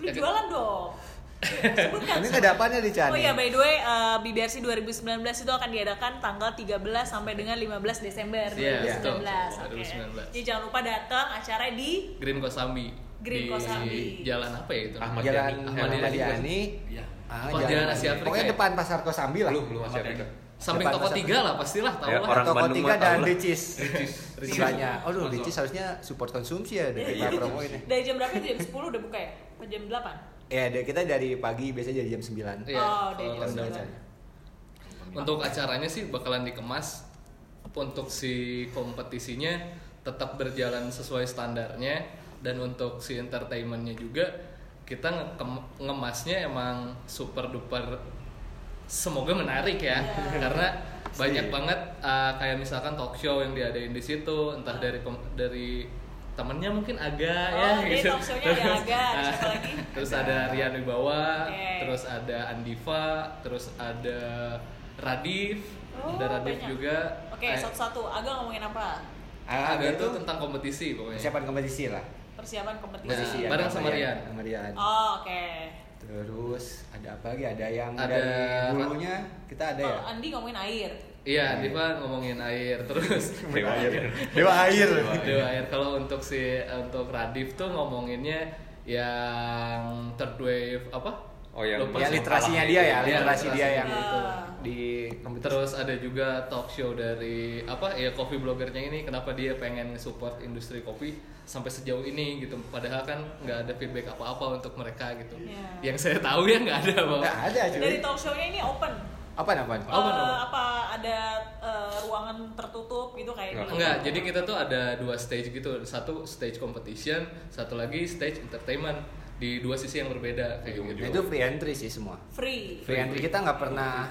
Lu jualan dong sebutkan ini ada apanya nih Chan Oh iya, by the way, uh, BBRC 2019 itu akan diadakan tanggal 13 sampai dengan 15 Desember Iya, 2019. betul. Oke. 2019. Jadi jangan lupa datang acara di Green Kosambi Green di Kosambi. jalan apa ya itu Ahmad jalan Yani. Ahmad Ahmad Yani. Yani Iya. ah, jalan Asia Afrika pokoknya ya? depan pasar Kosambi lah Belum belum Asia Afrika. samping Depan toko tiga lah pastilah tahu Ya, lah orang toko Bandung tiga dan. Ricis Ricis. banyak oh lu Ricis harusnya support konsumsi ya dari kita promo ini dari jam berapa itu jam 10 udah buka ya? Atau jam 8? Ya dari kita dari pagi biasanya dari jam 9 Iya, Oh, dari jam Anda- 9. untuk acaranya sih bakalan dikemas. Untuk si kompetisinya tetap berjalan sesuai standarnya. Dan untuk si entertainmentnya juga kita nge- ngemasnya emang super duper semoga menarik ya. Karena banyak banget uh, kayak misalkan talk show yang diadain di situ entah dari pem- dari temennya mungkin agak ya Oh, jadi talk show-nya ada Aga, ada siapa lagi? terus ada Rian Wibawa Oke. terus ada Andiva terus ada Radif Oh, ada Radif banyak. juga Oke, Eh, satu-satu. Aga ngomongin apa? Ah, ada itu tuh tentang kompetisi pokoknya persiapan kompetisi lah persiapan kompetisi. Nah, ya, bareng sama sama Rian. sama Rian. Oh, oke. Terus ada apa lagi? Ada yang Ada- dari hulunya kita ada ya. Kalau Andi ngomongin air. Iya, Diva ngomongin air terus. Dewa air. Dewa air. Dewa air. Kalau untuk si untuk Radif tuh ngomonginnya yang third wave apa? Oh, yang- Lupa Ya literasinya dia ya, Iya, literasi dia yang itu di kompetisi. Terus ada juga talk show dari apa ya coffee bloggernya ini kenapa dia pengen support industri kopi sampai sejauh ini gitu padahal kan nggak ada feedback apa-apa untuk mereka gitu Iya. yang saya tahu ya nggak ada bang Nggak ada cuy. Dari talk show-nya ini open. Apa apa? Eh, open. apa ada eh, ruangan tertutup gitu kayak Nggak. di- Enggak, jadi kita tuh ada dua stage gitu. Satu stage competition, satu lagi stage entertainment di dua sisi yang berbeda kayak gitu. Itu free entry sih semua. free. Free entry kita nggak pernah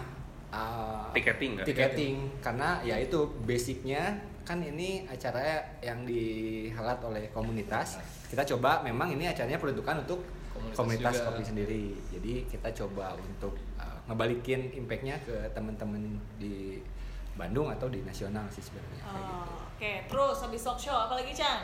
uh, Tiketing nggak? Tiketing karena ya itu basicnya kan ini acara yang dihelat oleh komunitas. Kita coba memang ini acaranya peruntukan untuk Komunitas komunitas, kopi sendiri. Jadi kita coba untuk uh, ngebalikin impactnya ke teman-teman di Bandung atau di nasional sih sebenarnya. kayak gitu. Oh, Oke, terus habis talk show apa lagi Chan?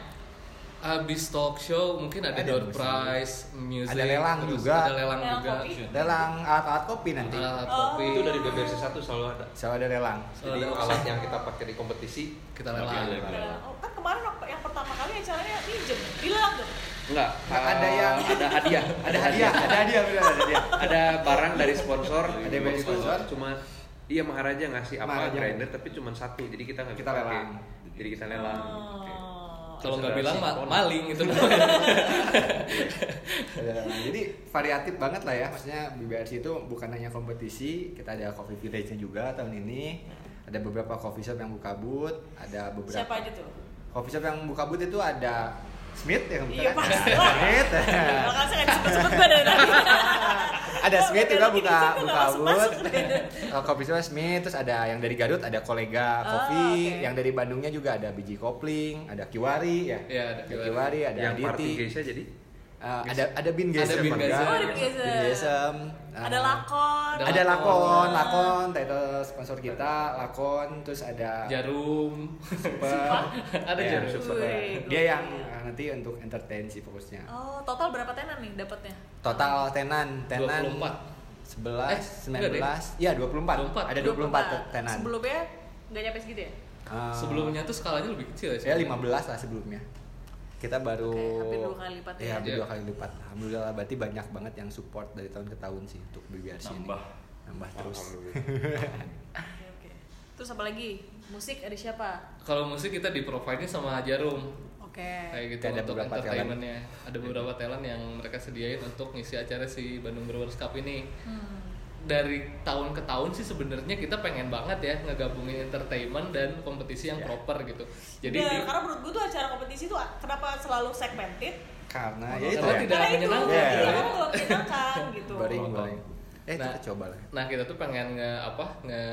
Abis talk show mungkin ada, Ada door prize, music, Ada lelang terus juga. Ada lelang Lelang juga. kopi. Lelang alat-alat kopi nanti. Alat Oh. kopi. Itu dari BBRC 1 selalu ada. Selalu ada lelang. Jadi ada alat yang kita pakai di kompetisi kita lelang. Oke, Ada- oh, kan kemarin yang pertama kali acaranya pinjem, bilang tuh. Enggak Nggak ada yang ada hadiah. Ada hadiah, ada hadiah benar ada hadiah. ada barang dari sponsor Ada yang dari sponsor. cuma iya Maharaja ngasih apa Maharaja. grinder tapi cuma satu jadi kita nggak Kita lelang. jadi kita lelang Oh. Kalau Terus nggak bilang ma- maling itu lelang. Jadi variatif banget lah ya, maksudnya BBRC itu bukan hanya kompetisi, kita ada coffee village-nya juga tahun ini. Ada beberapa coffee shop yang buka booth, ada beberapa Siapa aja tuh? coffee shop yang buka booth itu ada Smith yang Iya, buka pasti ada lah. Smith. Bakal saya nggak disebut-sebut gue dari tadi. ada Smith juga buka buka deh. Oh, Coffee shop Smith, terus ada yang dari Garut ada kolega Oh, kopi, oke. yang dari Bandungnya juga ada biji kopling, ada Kiwari ya. Iya, ada Kiwari. Kiwari, ada yang Aditi. geisha jadi Uh, ada ada bin Ada gesem Bin juga. Gesem. Oh, ada Bin Gesem. Uh, Ada lakon. Ada ada Lakon. lakon, lakon, title sponsor kita, lakon, terus ada Jarum. super, ada Ya, jarum. super. Wih, Dia yang uh, nanti untuk entertain sih fokusnya. Oh, total berapa tenan nih dapatnya? Total tenan, tenan 24. 11, Eh, enggak deh. 19, iya 24. 24. Ada 24 tenan. Sebelumnya nggak nyampe segitu ya? Uh, Sebelumnya tuh skalanya lebih kecil ya. Ya sebenarnya. 15 lah sebelumnya. Kita baru Oke, hampir dua kali lipat ya. Iya, hampir Iya. dua kali lipat. Alhamdulillah berarti banyak banget yang support dari tahun ke tahun sih untuk BBRC ini. Nambah. Nambah terus. Oke, oke. Terus apa lagi? Musik ada siapa? Kalau musik kita di provide sama Jarum. Oke. Kayak gitu Ada untuk beberapa entertainmentnya. Ada beberapa talent yang mereka sediain untuk ngisi acara si Bandung Brewers Cup ini. Hmm. Dari tahun ke tahun sih sebenarnya kita pengen banget ya ngegabungin entertainment dan kompetisi yang Ya. proper gitu. Jadi di- karena menurut gue tuh acara kompetisi tuh kenapa selalu segmented? Karena Oh, ya itu karena ya. tidak Karena itu, menyenangkan. iya, Ya. karena nggak menyenangkan gitu. Baring, Oh. baring. Eh, Nah, kita coba lah. Nah kita tuh pengen nge apa nge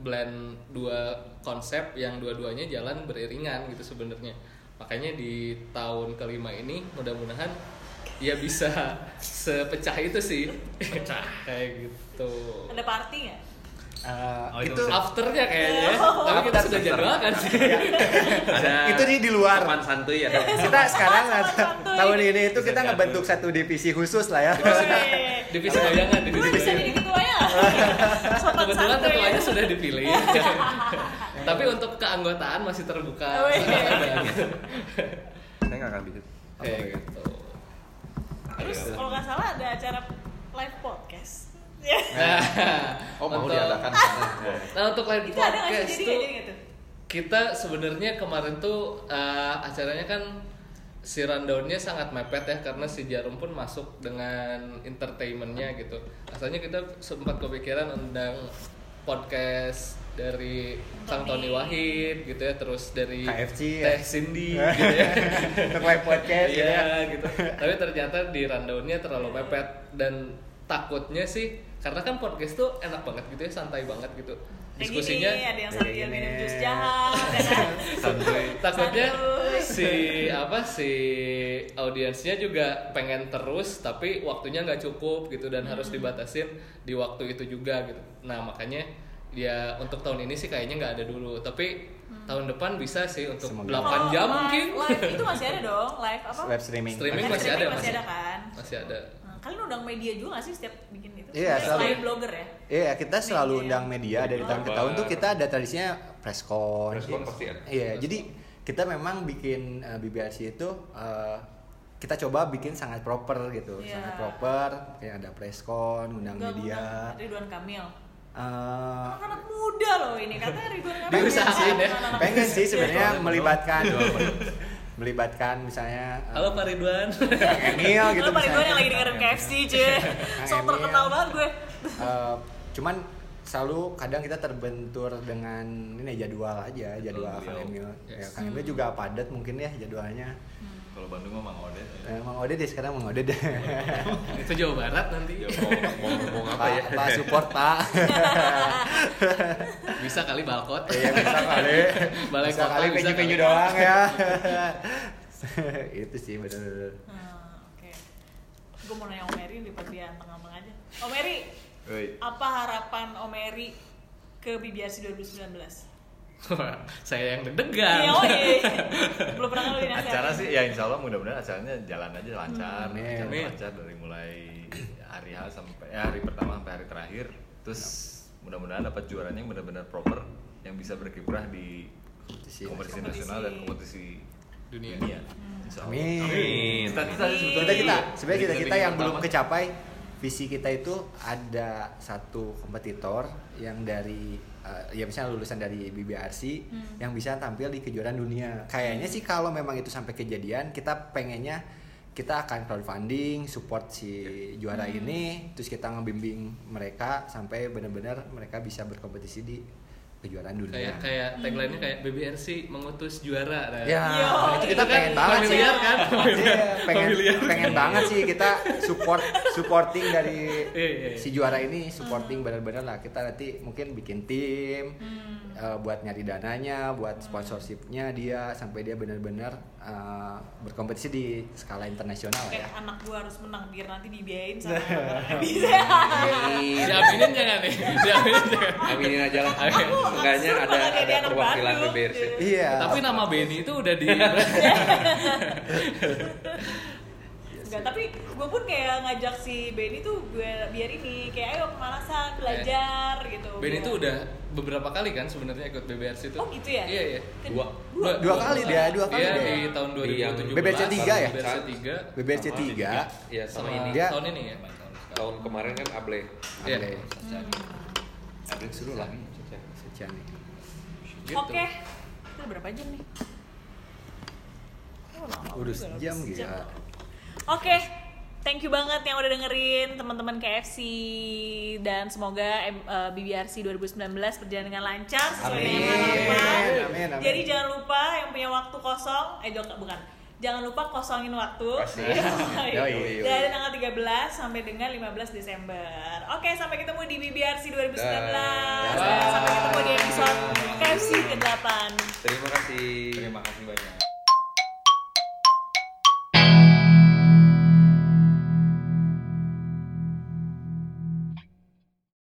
blend dua konsep yang dua-duanya jalan beriringan gitu sebenarnya. Makanya di tahun kelima ini mudah-mudahan ya bisa sepecah itu sih. Pecah kayak gitu. Ada party nggak? Eh, Oh, itu itu. Afternya kayaknya, tapi kita sudah jadwalkan sih. ada itu di di luar. sopan santuy ya Kita sekarang santuy. tahun ini itu Bisa kita ngebentuk satu divisi khusus lah ya. Divisi goyangan, Gue divisi bisa jadi ketuanya. Sopan Kebetulan ketuanya sudah dipilih. tapi untuk keanggotaan masih terbuka. Saya nggak akan bisa Kayak gitu. Terus kalau nggak salah ada acara live podcast. Ya. Oh mau untuk- diadakan Nah untuk live Itu podcast tuh tuh? kita sebenarnya kemarin tuh eh, acaranya kan si rundownnya sangat mepet ya karena si Jarum pun masuk dengan entertainmentnya gitu. Asalnya kita sempat kepikiran undang podcast dari Tony. Tony Wahid gitu ya terus dari KFC ya. Teh Cindy gitu ya Untuk live podcast gitu Iya ya. gitu. Tapi ternyata di rundownnya terlalu mepet dan takutnya sih karena kan podcast tuh enak banget gitu ya, santai banget gitu. Diskusinya gini, ada yang kayak sambil minum jus jahat, ya kan? Takutnya si apa si audiensnya juga pengen terus tapi waktunya nggak cukup gitu dan harus Hmm. dibatasin di waktu itu juga gitu. Nah makanya ya untuk tahun ini sih kayaknya nggak ada dulu. Tapi tahun depan bisa sih untuk Semoga. 8 Kalau jam live- mungkin. Live itu masih ada dong, live apa? Web streaming. Streaming Live masih ada, masih masih. ada kan? Masih ada. Nah, kalian undang media juga gak sih setiap bikin itu? Iya, Selain selalu. blogger ya? Iya, kita selalu Media. undang media dari tahun ke tahun tuh kita ada tradisinya press con. Press con pasti ada. Iya, jadi kita memang bikin uh, BBRC itu uh, kita coba bikin sangat proper gitu, Iya. sangat proper. Kayak ada press con, undang Enggak, media. undang Ridwan Kamil. Uh, Anak muda loh ini, katanya Ridwan Kamil. pengen sih, ya. Anak-anak pengen sih sebenarnya melibatkan melibatkan misalnya uh, Halo Pak Ridwan. Kang Emil gitu Lo Pak Ridwan yang lagi dengerin KFC cuy So terkenal banget gue Eh, cuman selalu kadang kita terbentur dengan ini jadwal aja jadwal Kang. Emil ya Yes. Kang Emil juga padat mungkin ya jadwalnya Kalau Bandung mah Mang Odet. ya. Eh, Mang Ode deh sekarang Mang Ode deh Itu Jawa Barat nanti. Ya, mau, mau ngomong apa ya? Pak support Pak Bisa kali balkot. iya bisa kali Balai bisa kota kali bisa penyu-penyu doang ya itu sih bener-bener Hmm, Oke Gue mau nanya Om Eri di dia tengah-tengah aja Om apa harapan Om Eri ke BBRC 2019? Saya yang deg-degan. Iya, oh iya Belum pernah ngelakuin Acara sih ya insya Allah mudah-mudahan acaranya jalan aja lancar, Amin. Jalan Amin. lancar dari mulai hari H sampai ya, hari pertama sampai hari terakhir. Terus mudah-mudahan dapat juaranya yang benar-benar proper yang bisa berkiprah di Kompetisi kompetisi nasional. dan kompetisi Dunia. dunia. Insya Allah. Amin. Sih sebetulnya kita kita sebenarnya kita kita yang belum kecapai visi kita itu ada satu kompetitor yang dari eh, ya misalnya lulusan dari BBRC yang bisa tampil di kejuaraan dunia. Kayaknya sih kalau memang itu sampai kejadian kita pengennya kita akan crowdfunding support si juara ini terus kita ngebimbing mereka sampai benar-benar mereka bisa berkompetisi di kejuaraan dunia Kayak kayak tagline-nya kayak BBRC mengutus juara. Nah, Ya, Yo, itu kita itu kan pengen banget sih. familiar kan? Iya, pengen Familiar. pengen banget sih kita support supporting dari Iya, iya, si juara ini supporting benar-benar lah kita nanti mungkin bikin tim eh, buat nyari dananya, buat sponsorshipnya dia sampai dia benar-benar eh, berkompetisi di skala internasional lah ya. Kayak anak gue harus menang biar nanti dibiayain sama bisa Diaminin jangan nih. Diaminin jangan. Aminin aja lah. Enggaknya Absurd ada ada perwakilan. BBRC. Iya. Tapi nama Benny itu udah di Enggak, tapi gue pun kayak ngajak si Benny tuh gue biar ini kayak ayo pemanasan belajar gitu. Benny Biar- itu udah beberapa kali kan sebenarnya ikut BBRC itu. Oh gitu ya? Iya, iya. Kan Dua. Dua, Dua kali dia, dua kali Iya, dia. di tahun Di yang 2017. BBRC tiga ya? BBRC 3 BBRC Sama 3 Iya sama, sama ini. Dia- tahun ini ya. Tahun kemarin kan Able. Iya. Oke. Ada Seru lah. Sekian nih. Gitu. Oke. Itu udah berapa jam nih? Oh, lama Udah sejam sejam. gila. Oke, thank you banget yang udah dengerin teman-teman KFC dan semoga em- eh, BBRC 2019 berjalan dengan lancar sesuai dengan Amin. harapan. Amin, amin. Jadi jangan lupa yang punya waktu kosong, eh bukan. Jangan lupa kosongin waktu dari tanggal 13 sampai dengan 15 Desember. Oke, sampai ketemu di BBRC 2019. Sampai ketemu di episode KFC ke-8. Terima kasih. Terima kasih banyak.